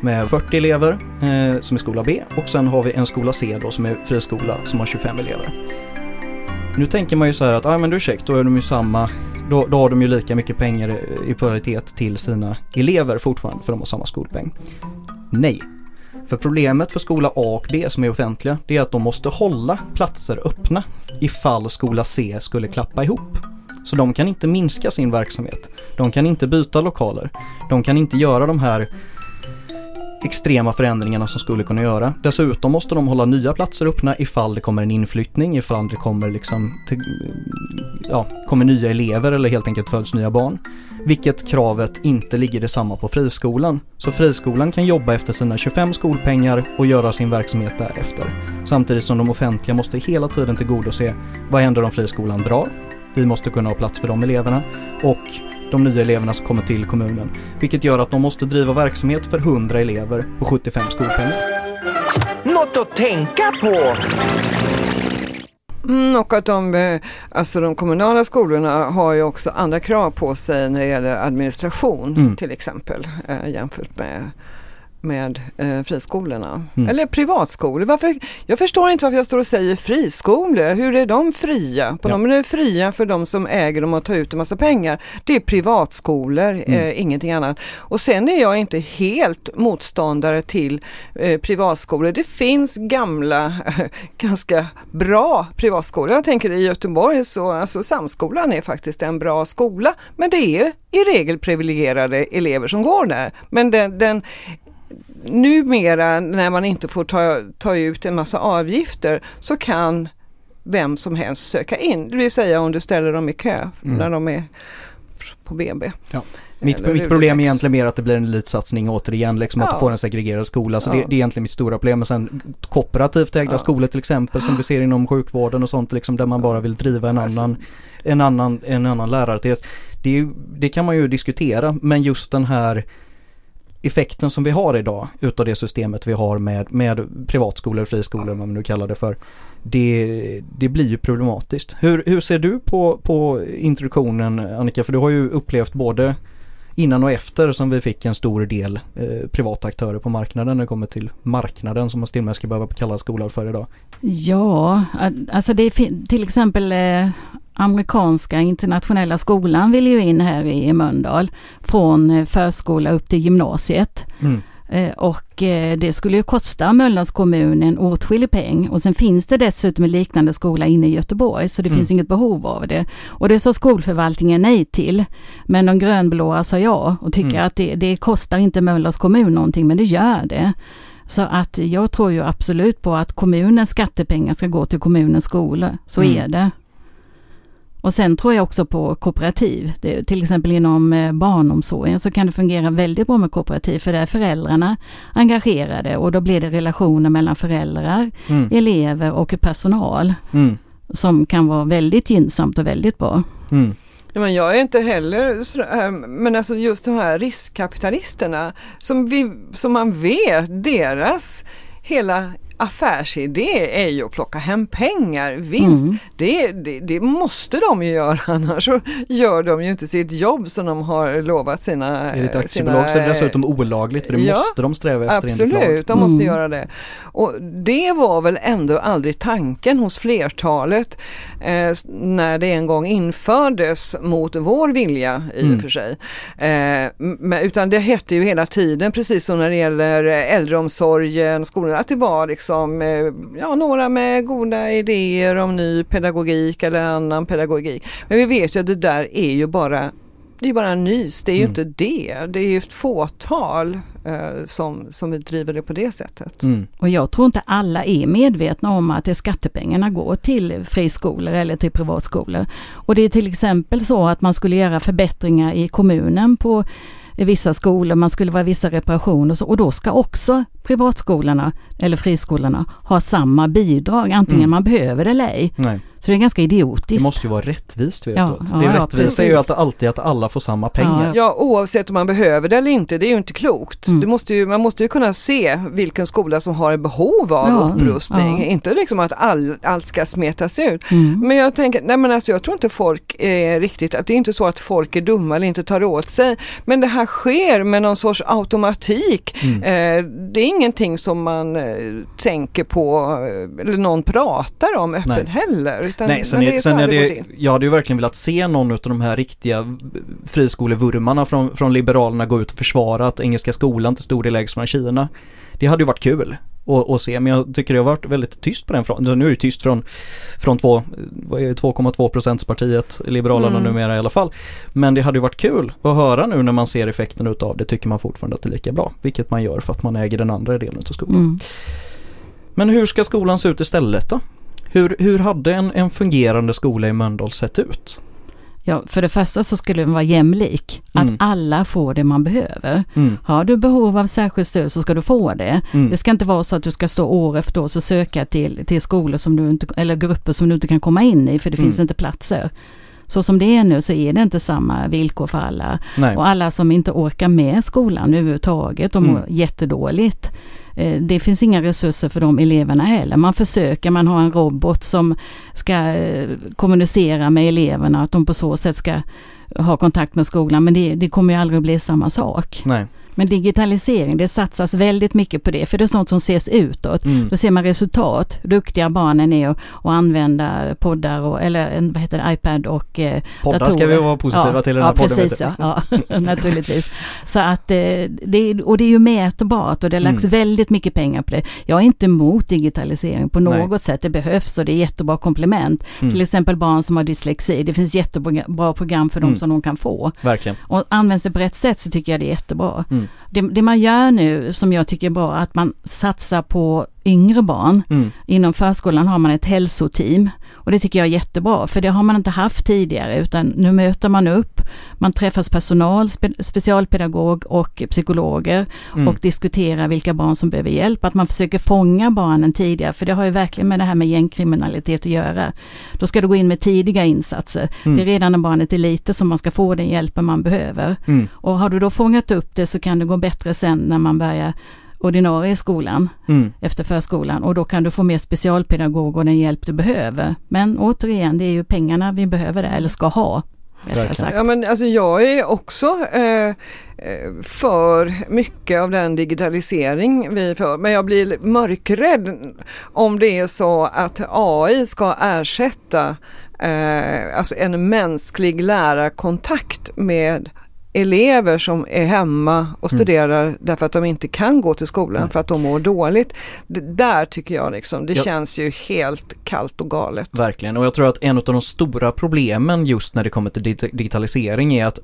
med 40 elever eh, som är skola B och sen har vi en skola C då som är friskola som har 25 elever. Nu tänker man ju så här att, ah, men du ursäkta, då är de ju samma då, då har de ju lika mycket pengar i paritet till sina elever fortfarande för de har samma skolpeng. Nej. För problemet för skola A och B som är offentliga det är att de måste hålla platser öppna ifall skola C skulle klappa ihop. Så de kan inte minska sin verksamhet. De kan inte byta lokaler. De kan inte göra de här extrema förändringarna som skulle kunna göra. Dessutom måste de hålla nya platser öppna ifall det kommer en inflyttning, ifall det kommer liksom till, ja, kommer nya elever eller helt enkelt föds nya barn. Vilket kravet inte ligger detsamma på friskolan. Så friskolan kan jobba efter sina 25 skolpengar och göra sin verksamhet därefter. Samtidigt som de offentliga måste hela tiden tillgodose vad händer om friskolan drar? Vi måste kunna ha plats för de eleverna och de nya eleverna som kommer till kommunen. Vilket gör att de måste driva verksamhet för 100 elever på 75 skolpengar. Något att tänka på! Mm, och att de, eh, alltså de kommunala skolorna har ju också andra krav på sig när det gäller administration Mm. till exempel eh, jämfört med med eh, friskolorna. Mm. Eller privatskolor. Varför, jag förstår inte varför jag står och säger friskolor. Hur är de fria? På Ja. dem är fria för de som äger dem och tar ut en massa pengar. Det är privatskolor, Mm. eh, ingenting annat. Och sen är jag inte helt motståndare till eh, privatskolor. Det finns gamla, (laughs) ganska bra privatskolor. Jag tänker i Göteborg så, alltså Samskolan är faktiskt en bra skola. Men det är i regel privilegierade elever som går där. Men den, den numera när man inte får ta, ta ut en massa avgifter så kan vem som helst söka in. Det vill säga om du ställer dem i kö Mm. när de är på BB. Mitt, Eller mitt problem är egentligen mer att det blir en elitsatsning återigen, liksom att Ja. du får en segregerad skola. Så Ja. det, det är egentligen mitt stora problem. Men sen kooperativt ägda Ja. skolor till exempel som vi ser inom sjukvården och sånt liksom där man bara vill driva en Alltså. annan, en annan, en annan lärartes. Det, det kan man ju diskutera men just den här effekten som vi har idag utav det systemet vi har med, med privatskolor, friskolor, vad man nu kallar det för. Det, det blir ju problematiskt. Hur, hur ser du på, på introduktionen Annika? För du har ju upplevt både innan och efter som vi fick en stor del eh, privata aktörer på marknaden när det kommer till marknaden som man till och med ska behöva kalla skolan för idag. Ja, alltså det är till exempel eh, amerikanska internationella skolan vill ju in här i Mölndal från eh, förskola upp till gymnasiet. Mm. Eh, Och eh, det skulle ju kosta Mölndals kommun en åtskillig peng och sen finns det dessutom en liknande skola inne i Göteborg så det Mm. finns inget behov av det. Och det sa skolförvaltningen nej till. Men de grönblåa sa ja och tycker Mm. att det, det kostar inte Mölndals kommun någonting men det gör det. Så att jag tror ju absolut på att kommunens skattepengar ska gå till kommunens skolor. Så Mm. är det. Och sen tror jag också på kooperativ. Det, till exempel inom eh, barnomsorgen så kan det fungera väldigt bra med kooperativ för där är föräldrarna engagerade och då blir det relationer mellan föräldrar, Mm. elever och personal Mm. som kan vara väldigt gynnsamt och väldigt bra. Mm. Ja, men jag är inte heller sådär, men alltså just de här riskkapitalisterna som, vi, som man vet, deras hela affärsidé är ju att plocka hem pengar, vinst. Mm. Det, det, det måste de ju göra (laughs) annars så gör de ju inte sitt jobb som de har lovat sina... Är det ett aktiebolag så är det dessutom olagligt för det Ja, måste de sträva efter enligt lag. Absolut, de måste Mm. göra det. Och det var väl ändå aldrig tanken hos flertalet eh, när det en gång infördes mot vår vilja i Mm. och för sig. Eh, men, utan det hette ju hela tiden, precis som när det gäller äldreomsorgen, skolan, att det var liksom eh, ja, några med goda idéer om ny pedagogik eller annan pedagogik. Men vi vet ju att det där är ju bara det är bara nys, det är ju Mm. inte det. Det är ju ett fåtal eh, som, som driver det på det sättet. Mm. Och jag tror inte alla är medvetna om att det skattepengarna går till friskolor eller till privatskolor. Och det är till exempel så att man skulle göra förbättringar i kommunen på vissa skolor, man skulle vara vissa reparationer och, så, och då ska också privatskolorna eller friskolorna ha samma bidrag, antingen Mm. man behöver det eller ej. Nej, Så det är ganska idiotiskt. det måste ju vara rättvist vet Ja, du. ja, det ja, rättvisa är ju att alltid att alla får samma pengar. Ja, oavsett om man behöver det eller inte, det är ju inte klokt. Mm. Måste ju, man måste ju kunna se vilken skola som har behov av Ja, upprustning. ja. Inte liksom att all, allt ska smetas ut. Mm. Men jag tänker, nej men alltså jag tror inte folk är riktigt, att det är inte så att folk är dumma eller inte tar åt sig. Men det här sker med någon sorts automatik. Mm. Eh, det är ingenting som man eh, tänker på eh, eller någon pratar om öppet Nej. heller. Utan, Nej, sen är, det är sen är det jag hade ju verkligen velat se någon av de här riktiga friskolevurmarna från, från Liberalerna gå ut och försvara att Engelska skolan till stor del ägs från Kina. Det hade ju varit kul. och, och se. Men jag tycker det har varit väldigt tyst på den fronten. Nu är det tyst från, från två, vad är det, 2,2 procentspartiet, Liberalerna Mm. numera i alla fall. Men det hade ju varit kul att höra nu när man ser effekten utav det. Tycker man fortfarande att det är lika bra. Vilket man gör för att man äger den andra delen av skolan. Mm. Men hur ska skolan se ut istället då? Hur, hur hade en, en fungerande skola i Mölndal sett ut? Ja, för det första så skulle den vara jämlik. Mm. Att alla får det man behöver. Mm, Har du behov av särskilt stöd så ska du få det. mm, Det ska inte vara så att du ska stå år efter år och söka till, till skolor som du inte, eller grupper som du inte kan komma in i för det Mm. finns inte platser. Så som det är nu så är det inte samma villkor för alla. nej. Och alla som inte orkar med skolan överhuvudtaget, de mår Mm. jättedåligt. Eh, Det finns inga resurser för de eleverna heller. Man försöker, man har en robot som ska eh, kommunicera med eleverna, att de på så sätt ska ha kontakt med skolan. Men det, det kommer ju aldrig att bli samma sak. nej. Men digitalisering, det satsas väldigt mycket på det, för det är sånt som ses utåt. Mm, Då ser man resultat, duktiga barnen är att att använda poddar och, eller vad heter det, iPad och eh, Poddar datorer. ska vi vara positiva ja, till den här ja, podden. Precis, ja, ja, (laughs) naturligtvis. Så att eh, det, och det är ju mätbart och det har lagts Mm. väldigt mycket pengar på det. Jag är inte emot digitalisering på Nej. något sätt, det behövs och det är jättebra komplement. Mm. Till exempel barn som har dyslexi, det finns jättebra program för dem Mm. som de kan få. Verkligen. Och används det på rätt sätt så tycker jag det är jättebra. Mm. Det, det man gör nu som jag tycker är bra, att man satsar på yngre barn. Mm. Inom förskolan har man ett hälsoteam och det tycker jag är jättebra för det har man inte haft tidigare utan nu möter man upp, man träffas personal, spe, specialpedagog och psykologer Mm. och diskuterar vilka barn som behöver hjälp, att man försöker fånga barnen tidigare för det har ju verkligen med det här med gängkriminalitet att göra. Då ska du gå in med tidiga insatser. Mm. Det är redan när barnet är litet som man ska få den hjälpen man behöver. Mm. Och har du då fångat upp det så kan det gå bättre sen när man börjar ordinarie i skolan Mm. efter förskolan och då kan du få mer specialpedagog och den hjälp du behöver. Men återigen, det är ju pengarna vi behöver där, eller ska ha. Ja men alltså jag är också eh, eh, för mycket av den digitalisering vi för men jag blir mörkrädd om det är så att AI ska ersätta eh, alltså en mänsklig lärarkontakt med elever som är hemma och Mm. studerar därför att de inte kan gå till skolan Nej. för att de mår dåligt. Det, där tycker jag liksom, det Ja. känns ju helt kallt och galet. Verkligen, och jag tror att en av de stora problemen just när det kommer till dig- digitalisering är att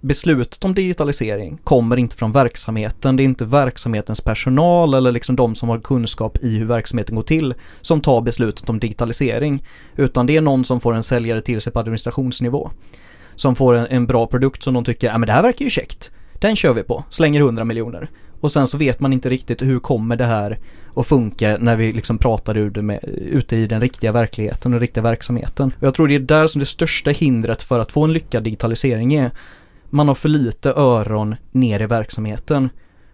beslutet om digitalisering kommer inte från verksamheten. Det är inte verksamhetens personal eller liksom de som har kunskap i hur verksamheten går till som tar beslutet om digitalisering. Utan det är någon som får en säljare till sig på administrationsnivå. Som får en, en bra produkt som de tycker, ja men det här verkar ju käckt. Den kör vi på, slänger 100 miljoner. Och sen så vet man inte riktigt hur kommer det här att funka när vi liksom pratar ur det med, ute i den riktiga verkligheten och riktiga verksamheten. Och jag tror det är där som det största hindret för att få en lyckad digitalisering är. Man har för lite öron ner i verksamheten.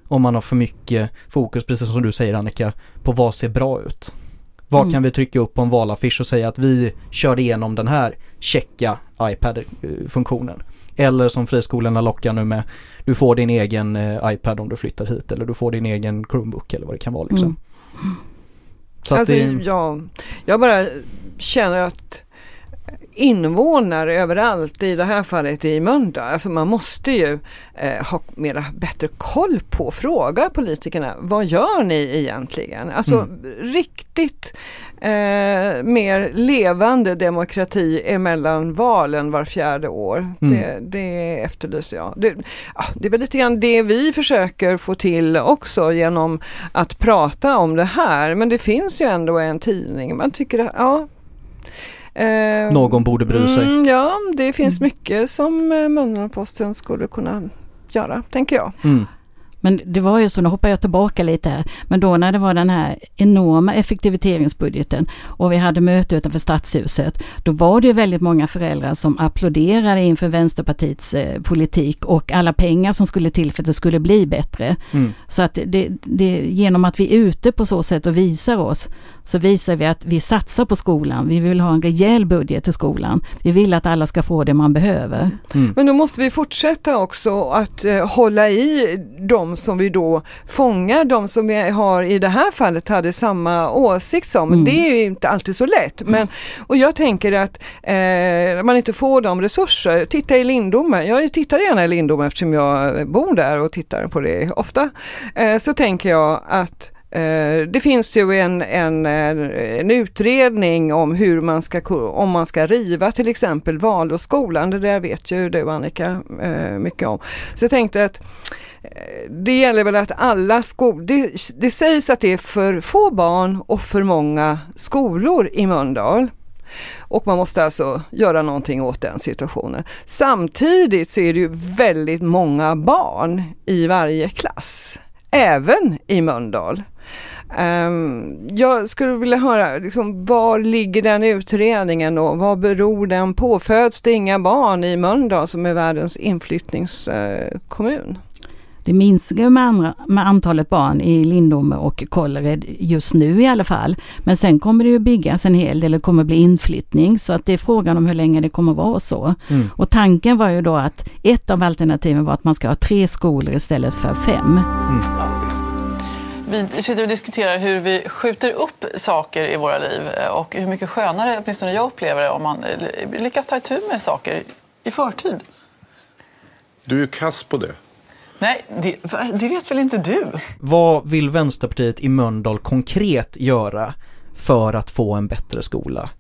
Och man har för mycket fokus, precis som du säger Annika, på vad ser bra ut. Vad Mm. kan vi trycka upp på en valaffisch och säga att vi körde igenom den här checka iPad-funktionen. Eller som friskolorna lockar nu med, du får din egen eh, iPad om du flyttar hit eller du får din egen Chromebook eller vad det kan vara liksom. Mm. Så Alltså, det, ja, jag bara känner att invånare överallt, i det här fallet i Mölndal, alltså man måste ju eh, ha mera bättre koll på, fråga politikerna, vad gör ni egentligen? Alltså Mm. riktigt eh, mer levande demokrati emellan valen var fjärde år. Mm. Det, det efterlyser jag. Det, ja, det är väl lite grann det vi försöker få till också genom att prata om det här. Men det finns ju ändå en tidning. Man tycker att, ja. Eh, Någon borde bry sig. Mm, ja, det finns mycket som eh, Mölndalsposten skulle kunna göra, tänker jag. mm, Men det var ju så, nu hoppar jag tillbaka lite här, men då när det var den här enorma effektiviseringsbudgeten och vi hade möte utanför Stadshuset, då var det ju väldigt många föräldrar som applåderade inför Vänsterpartiets eh, politik och alla pengar som skulle till för att det skulle bli bättre. mm, Så att det, det, genom att vi är ute på så sätt och visar oss, så visar vi att vi satsar på skolan. Vi vill ha en rejäl budget till skolan. Vi vill att alla ska få det man behöver. mm. Men då måste vi fortsätta också att eh, hålla i de som vi då fångar, de som vi har i det här fallet hade samma åsikt som. Mm. Det är ju inte alltid så lätt. Men, och jag tänker att eh, man inte får de resurser. Titta i Lindome, jag tittar gärna i Lindome eftersom jag bor där och tittar på det ofta. Eh, så tänker jag att Eh, det finns ju en, en, en, utredning om hur man ska, om man ska riva till exempel Valåskolan. Det där vet ju du Annika eh, mycket om. Så jag tänkte att eh, det gäller väl att alla skolor, det, det sägs att det är för få barn och för många skolor i Mölndal. Och man måste alltså göra någonting åt den situationen. Samtidigt så är det ju väldigt många barn i varje klass, även i Mölndal. Um, jag skulle vilja höra, liksom, var ligger den utredningen och vad beror den på? Föds det inga barn i Mölndal som är världens inflyttningskommun? Uh, det minskar med, andra, med antalet barn i Lindome och Kållered just nu i alla fall. Men sen kommer det ju byggas en hel del, det kommer bli inflyttning så att det är frågan om hur länge det kommer vara så. Mm. Och tanken var ju då att ett av alternativen var att man ska ha tre skolor istället för fem. Mm. Vi sitter och diskuterar hur vi skjuter upp saker i våra liv och hur mycket skönare, åtminstone jag upplever det, om man lyckas ta itu med saker i förtid. Du är kass på det. Nej, det, det, vet väl inte du? Vad vill Vänsterpartiet i Mölndal konkret göra för att få en bättre skola?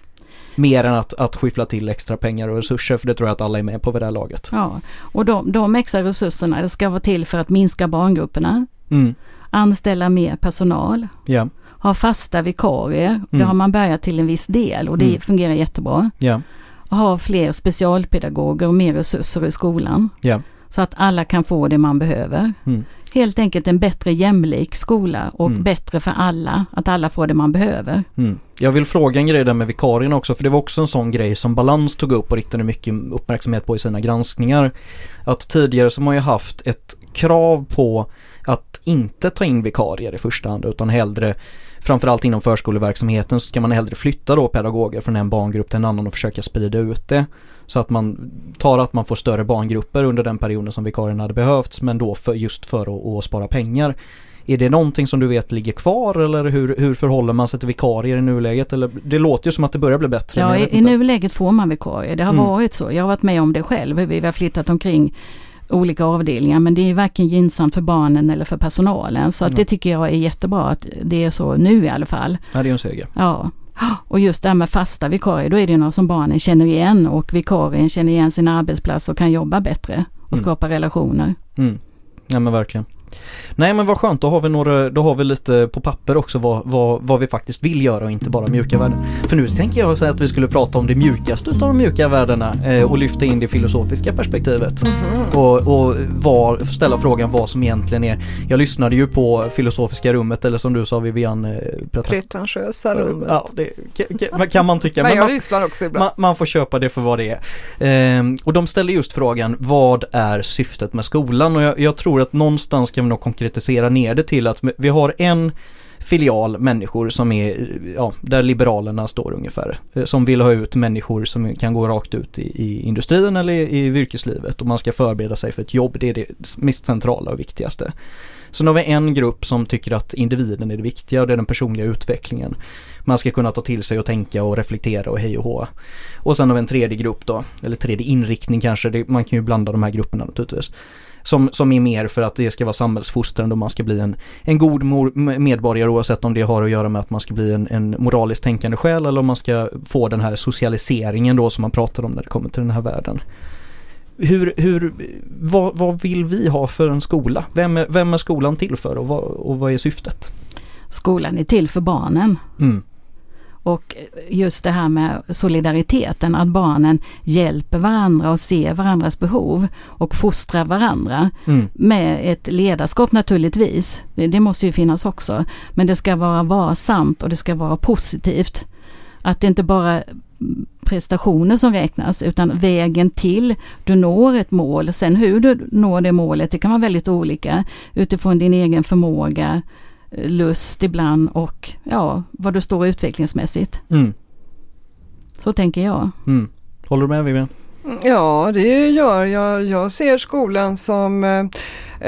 Mer än att, att skyffla till extra pengar och resurser, för det tror jag att alla är med på vid det här laget. Ja, och de, de extra resurserna det ska vara till för att minska barngrupperna, mm. Anställa mer personal, yeah. ha fasta vikarier, mm. det har man börjat till en viss del och det mm. fungerar jättebra. Yeah. Ha fler specialpedagoger och mer resurser i skolan. Yeah. Så att alla kan få det man behöver. Mm. Helt enkelt en bättre jämlik skola och mm. bättre för alla, att alla får det man behöver. Mm. Jag vill fråga en grej där med vikarierna också, för det var också en sån grej som Balans tog upp och riktade mycket uppmärksamhet på i sina granskningar. Att tidigare så har man ju haft ett krav på inte ta in vikarier i första hand utan hellre framförallt inom förskoleverksamheten så ska man hellre flytta då pedagoger från en barngrupp till en annan och försöka sprida ut det. Så att man tar att man får större barngrupper under den perioden som vikarien hade behövts men då för, just för att, spara pengar. Är det någonting som du vet ligger kvar eller hur, hur förhåller man sig till vikarier i nuläget? Eller, det låter ju som att det börjar bli bättre. Ja, i, i nuläget får man vikarier. Det har mm. varit så. Jag har varit med om det själv, vi har flyttat omkring olika avdelningar men det är varken gynnsamt för barnen eller för personalen. Så att det tycker jag är jättebra att det är så nu i alla fall. Ja, det är en seger. Ja. Och just det här med fasta vikarier, då är det något som barnen känner igen och vikarien känner igen sin arbetsplats och kan jobba bättre och mm. skapa relationer. Mm. Ja men verkligen. Nej men vad skönt, då har vi, några, då har vi lite på papper också vad, vad, vad vi faktiskt vill göra och inte bara mjuka värden. För nu tänker jag säga att vi skulle prata om det mjukaste utav de mjuka värdena eh, och lyfta in det filosofiska perspektivet. Mm. Och, och var, ställa frågan vad som egentligen är. Jag lyssnade ju på filosofiska rummet eller som du sa Vivian. Eh, Pretentiösa rummet. Ja, det kan, kan man tycka. (laughs) men jag man, lyssnar också ibland. Man, man, får köpa det för vad det är. Eh, och de ställer just frågan vad är syftet med skolan? Och jag, jag tror att någonstans kan vi nog konkretisera ner det till att vi har en filial människor som är, ja, där Liberalerna står ungefär. Eh, som vill ha ut människor som kan gå rakt ut i, i industrin eller i, i yrkeslivet och man ska förbereda sig för ett jobb. Det är det mest centrala och viktigaste. Sen har vi en grupp som tycker att individen är det viktiga och det är den personliga utvecklingen. Man ska kunna ta till sig och tänka och reflektera och hej och hå. Och sen har vi en tredje grupp då, eller tredje inriktning kanske, det, man kan ju blanda de här grupperna naturligtvis som, som är mer för att det ska vara samhällsfostrande och man ska bli en, en god medborgare oavsett om det har att göra med att man ska bli en, en moraliskt tänkande själ eller om man ska få den här socialiseringen då som man pratar om när det kommer till den här världen. Hur, hur, vad, vad vill vi ha för en skola? Vem är, vem är skolan till för och vad, och vad är syftet? Skolan är till för barnen. Mm. Och just det här med solidariteten, att barnen hjälper varandra och ser varandras behov och fostrar varandra mm. med ett ledarskap naturligtvis. Det, det, måste ju finnas också. Men det ska vara varsamt och det ska vara positivt. Att det inte bara prestationer som räknas utan vägen till du når ett mål. Sen hur du når det målet, det kan vara väldigt olika utifrån din egen förmåga, lust ibland och ja, vad du står utvecklingsmässigt. Mm. Så tänker jag. Mm. Håller du med Vivian? Ja, det gör jag. Jag ser skolan som eh,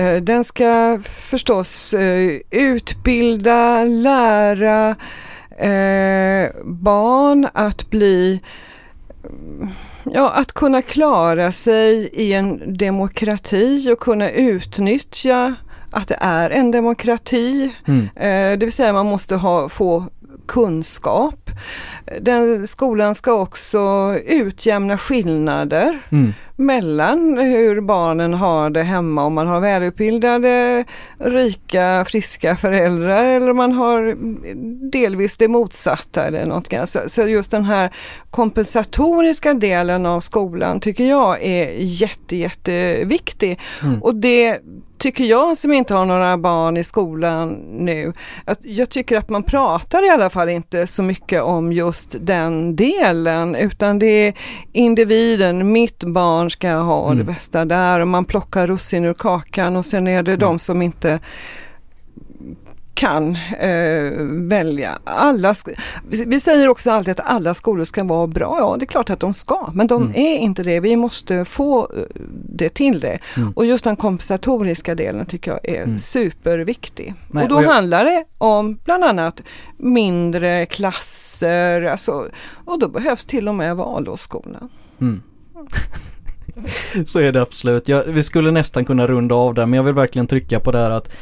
eh, den ska förstås eh, utbilda, lära eh, barn att bli Ja, att kunna klara sig i en demokrati och kunna utnyttja att det är en demokrati. Mm. Eh, det vill säga man måste ha, få kunskap. Den skolan ska också utjämna skillnader Mm. mellan hur barnen har det hemma. Om man har välutbildade, rika, friska föräldrar eller om man har delvis det motsatta eller något. Så, så just den här kompensatoriska delen av skolan tycker jag är jätte, jätteviktig. Mm. Och det tycker jag som inte har några barn i skolan nu, att jag tycker att man pratar i alla fall inte så mycket om just den delen utan det är individen, mitt barn ska ha Mm. det bästa där och man plockar russin ur kakan och sen är det de som inte kan eh, välja. Alla vi, säger också alltid att alla skolor ska vara bra. Ja, det är klart att de ska, men de Mm. är inte det. Vi måste få eh, det till det. Mm. Och just den kompensatoriska delen tycker jag är Mm. superviktig. Nej, och då och jag- handlar det om bland annat mindre klasser, alltså, och då behövs till och med Waldorfskolan. Mm. (laughs) Så är det absolut. Jag, vi skulle nästan kunna runda av där men jag vill verkligen trycka på det här att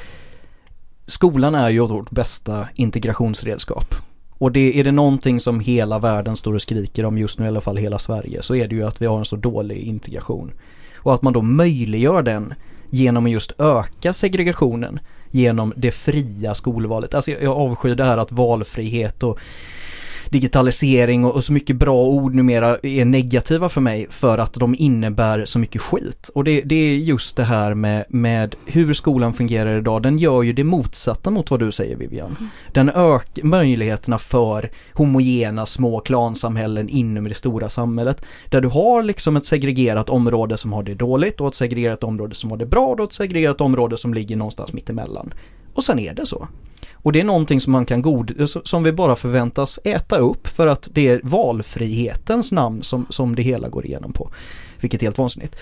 skolan är ju vårt bästa integrationsredskap. Och det, är det någonting som hela världen står och skriker om just nu, i alla fall hela Sverige, så är det ju att vi har en så dålig integration. Och att man då möjliggör den genom att just öka segregationen genom det fria skolvalet. Alltså jag, jag avskyr det här att valfrihet och digitalisering och, och så mycket bra ord numera är negativa för mig för att de innebär så mycket skit. Och det, det är just det här med, med hur skolan fungerar idag. Den gör ju det motsatta mot vad du säger Vivian. Den ökar möjligheterna för homogena små klansamhällen inom det stora samhället. Där du har liksom ett segregerat område som har det dåligt och ett segregerat område som har det bra och ett segregerat område som ligger någonstans mittemellan. Och sen är det så. Och det är någonting som man kan god, som vi bara förväntas äta upp för att det är valfrihetens namn som, som det hela går igenom på. Vilket är helt vansinnigt.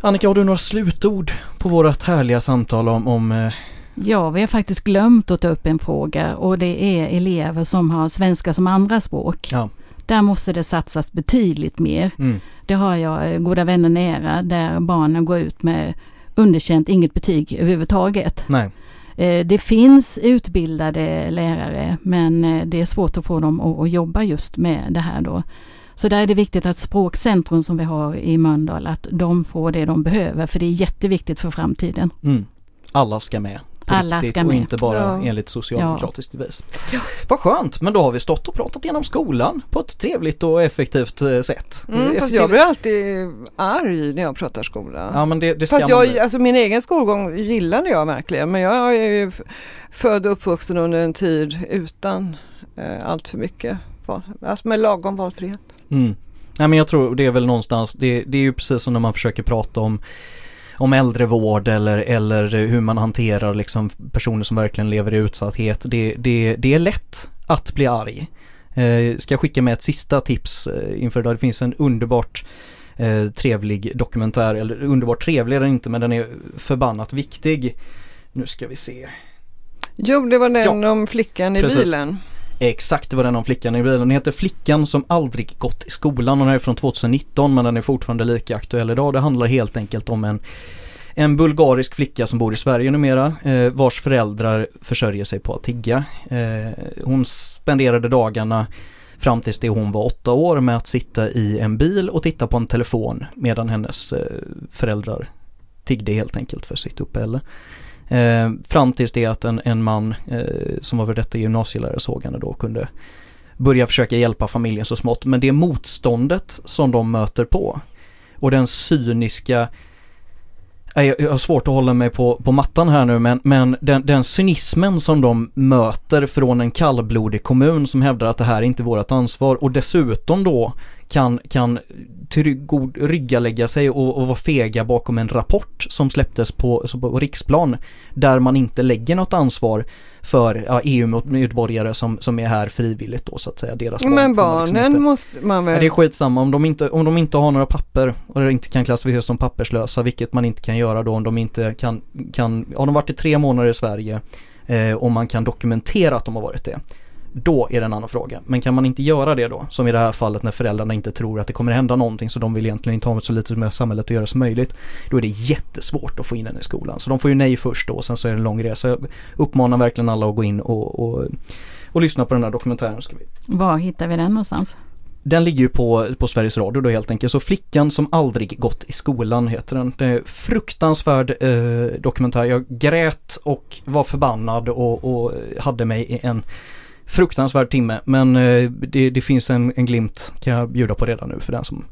Annika, har du några slutord på vårt härliga samtal om, om eh, Ja, vi har faktiskt glömt att ta upp en fråga och det är elever som har svenska som andra språk. Ja. Där måste det satsas betydligt mer. mm, Det har jag eh, goda vänner nära där barnen går ut med underkänt, inget betyg överhuvudtaget. nej, Eh, det finns utbildade lärare men eh, det är svårt att få dem att, att jobba just med det här då. Så där är det viktigt att Språkcentrum som vi har i Mölndal, att de får det de behöver för det är jätteviktigt för framtiden. mm. Alla ska med. På Alla riktigt ska och med. inte bara Ja. enligt socialdemokratiskt vis. Vad skönt, men då har vi stått och pratat igenom skolan på ett trevligt och effektivt eh, sätt. Mm, fast Effektiv- jag blir alltid arg när jag pratar skola. Ja men det, det ska Fast jag, bli. alltså min egen skolgång gillade jag verkligen men jag är ju född och uppvuxen under en tid utan eh, allt för mycket, val, alltså med lagom valfrihet. Mm. Nej men jag tror det är väl någonstans, det, det är ju precis som när man försöker prata om om äldrevård eller, eller hur man hanterar liksom personer som verkligen lever i utsatthet. Det, det, det är lätt att bli arg. Eh, ska jag skicka med ett sista tips eh, inför idag. Det finns en underbart eh, trevlig dokumentär, eller underbart trevlig är den inte men den är förbannat viktig. Nu ska vi se. Jo, det var den om flickan i Precis. bilen. Exakt, det var den om flickan i bilen. Den heter Flickan som aldrig gått i skolan den är från 2019 men den är fortfarande lika aktuell idag. Det handlar helt enkelt om en, en bulgarisk flicka som bor i Sverige numera eh, vars föräldrar försörjer sig på att tigga. Eh, hon spenderade dagarna fram tills det hon var åtta år med att sitta i en bil och titta på en telefon medan hennes eh, föräldrar tiggde helt enkelt för sitt uppehälle. Eh, fram tills det att en, en man eh, som var för detta gymnasielärare såg henne då kunde börja försöka hjälpa familjen så smått. Men det motståndet som de möter på och den cyniska eh, jag jag har svårt att hålla mig på, på mattan här nu men, men den, den cynismen som de möter från en kallblodig kommun som hävdar att det här är inte vårt ansvar och dessutom då kan, kan trygg- ryggalägga sig och, och vara fega bakom en rapport som släpptes på, på riksplan där man inte lägger något ansvar för ja, EU-medborgare som, som är här frivilligt då så att säga. Deras barn Men liksom barnen inte- måste man väl... det är skitsamma om de, inte, om de inte har några papper och inte kan klassificeras som papperslösa, vilket man inte kan göra då om de inte kan, kan har de varit i tre månader i Sverige eh, och man kan dokumentera att de har varit det. Då är det en annan fråga. Men kan man inte göra det då, som i det här fallet när föräldrarna inte tror att det kommer hända någonting så de vill egentligen inte ha så lite med samhället att göra som möjligt. Då är det jättesvårt att få in den i skolan. Så de får ju nej först då och sen så är det en lång resa. Jag uppmanar verkligen alla att gå in och, och, och lyssna på den här dokumentären. Ska vi. Var hittar vi den någonstans? Den ligger ju på, på Sveriges Radio då helt enkelt. Så Flickan som aldrig gått i skolan heter den. Det är fruktansvärd eh, dokumentär. Jag grät och var förbannad och, och hade mig i en fruktansvärd timme. Men eh, det, det, finns en, en glimt kan jag bjuda på redan nu för den som,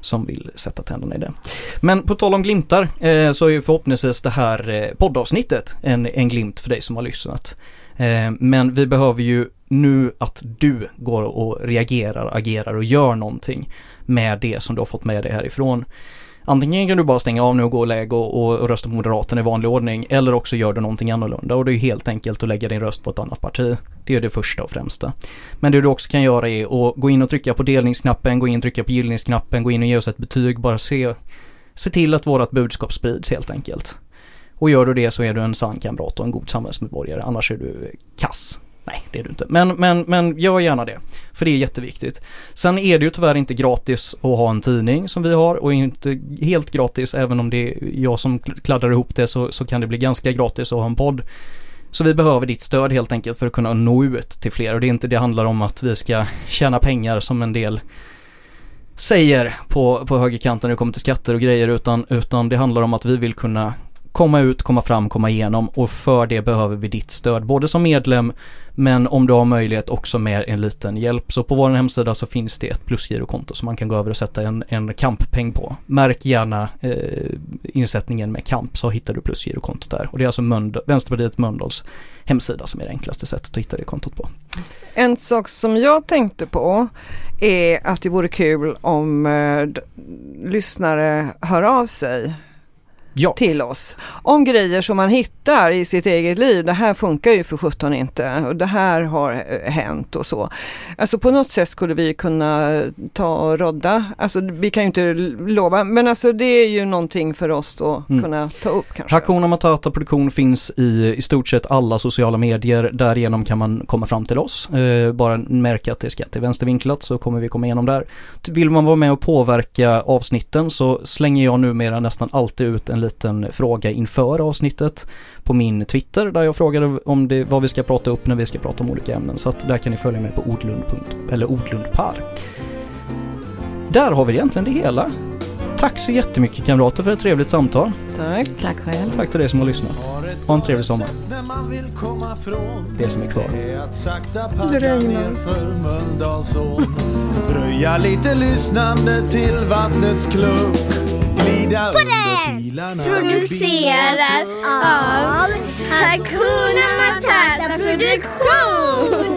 som vill sätta tänderna i det. Men på tal om glimtar eh, så är förhoppningsvis det här eh, poddavsnittet en, en glimt för dig som har lyssnat. Eh, men vi behöver ju nu att du går och reagerar, agerar och gör någonting med det som du har fått med dig härifrån. Antingen kan du bara stänga av nu och gå och lägga och, och, och, rösta på Moderaterna i vanlig ordning eller också gör du någonting annorlunda och det är helt enkelt att lägga din röst på ett annat parti. Det är det första och främsta. Men det du också kan göra är att gå in och trycka på delningsknappen, gå in och trycka på gillningsknappen, gå in och ge oss ett betyg, bara se, se till att vårat budskap sprids helt enkelt. Och gör du det så är du en sann kamrat och en god samhällsmedborgare, annars är du kass. Nej, det är du inte. Men, men, men gör gärna det. För det är jätteviktigt. Sen är det ju tyvärr inte gratis att ha en tidning som vi har och inte helt gratis även om det är jag som kladdar ihop det så, så kan det bli ganska gratis att ha en podd. Så vi behöver ditt stöd helt enkelt för att kunna nå ut till fler och det är inte det handlar om att vi ska tjäna pengar som en del säger på, på högerkanten när det kommer till skatter och grejer utan, utan det handlar om att vi vill kunna komma ut, komma fram, komma igenom och för det behöver vi ditt stöd både som medlem men om du har möjlighet också med en liten hjälp. Så på vår hemsida så finns det ett plusgirokonto som man kan gå över och sätta en, en kamppeng på. Märk gärna eh, insättningen med kamp så hittar du plusgirokontot där. Och det är alltså Mönd Vänsterpartiet Mölndals hemsida som är det enklaste sättet att hitta det kontot på. En sak som jag tänkte på är att det vore kul om eh, lyssnare hör av sig ja. till oss. Om grejer som man hittar i sitt eget liv. Det här funkar ju för sjutton inte och det här har eh, hänt och så. Alltså på något sätt skulle vi kunna ta och rodda. Alltså vi kan ju inte lova men alltså det är ju någonting för oss att mm. kunna ta upp kanske. Hakuna Matata Produktion finns i i stort sett alla sociala medier. Därigenom kan man komma fram till oss. Eh, bara märka att det skatt i vänstervinklat så kommer vi komma igenom där. Vill man vara med och påverka avsnitten så slänger jag numera nästan alltid ut en liten fråga inför avsnittet på min Twitter där jag frågade om det, vad vi ska prata upp när vi ska prata om olika ämnen. Så att där kan ni följa mig på odlund.eller eller. Där har vi egentligen det hela. Tack så jättemycket kamrater för ett trevligt samtal. Tack. Tack själv. Tack till dig som har lyssnat. Ha en trevlig sommar. Det som är kvar. Det regnar. Dröja lite lyssnande till vattnets kluck glida under pilarna Produceras av Hakuna Matata Produktion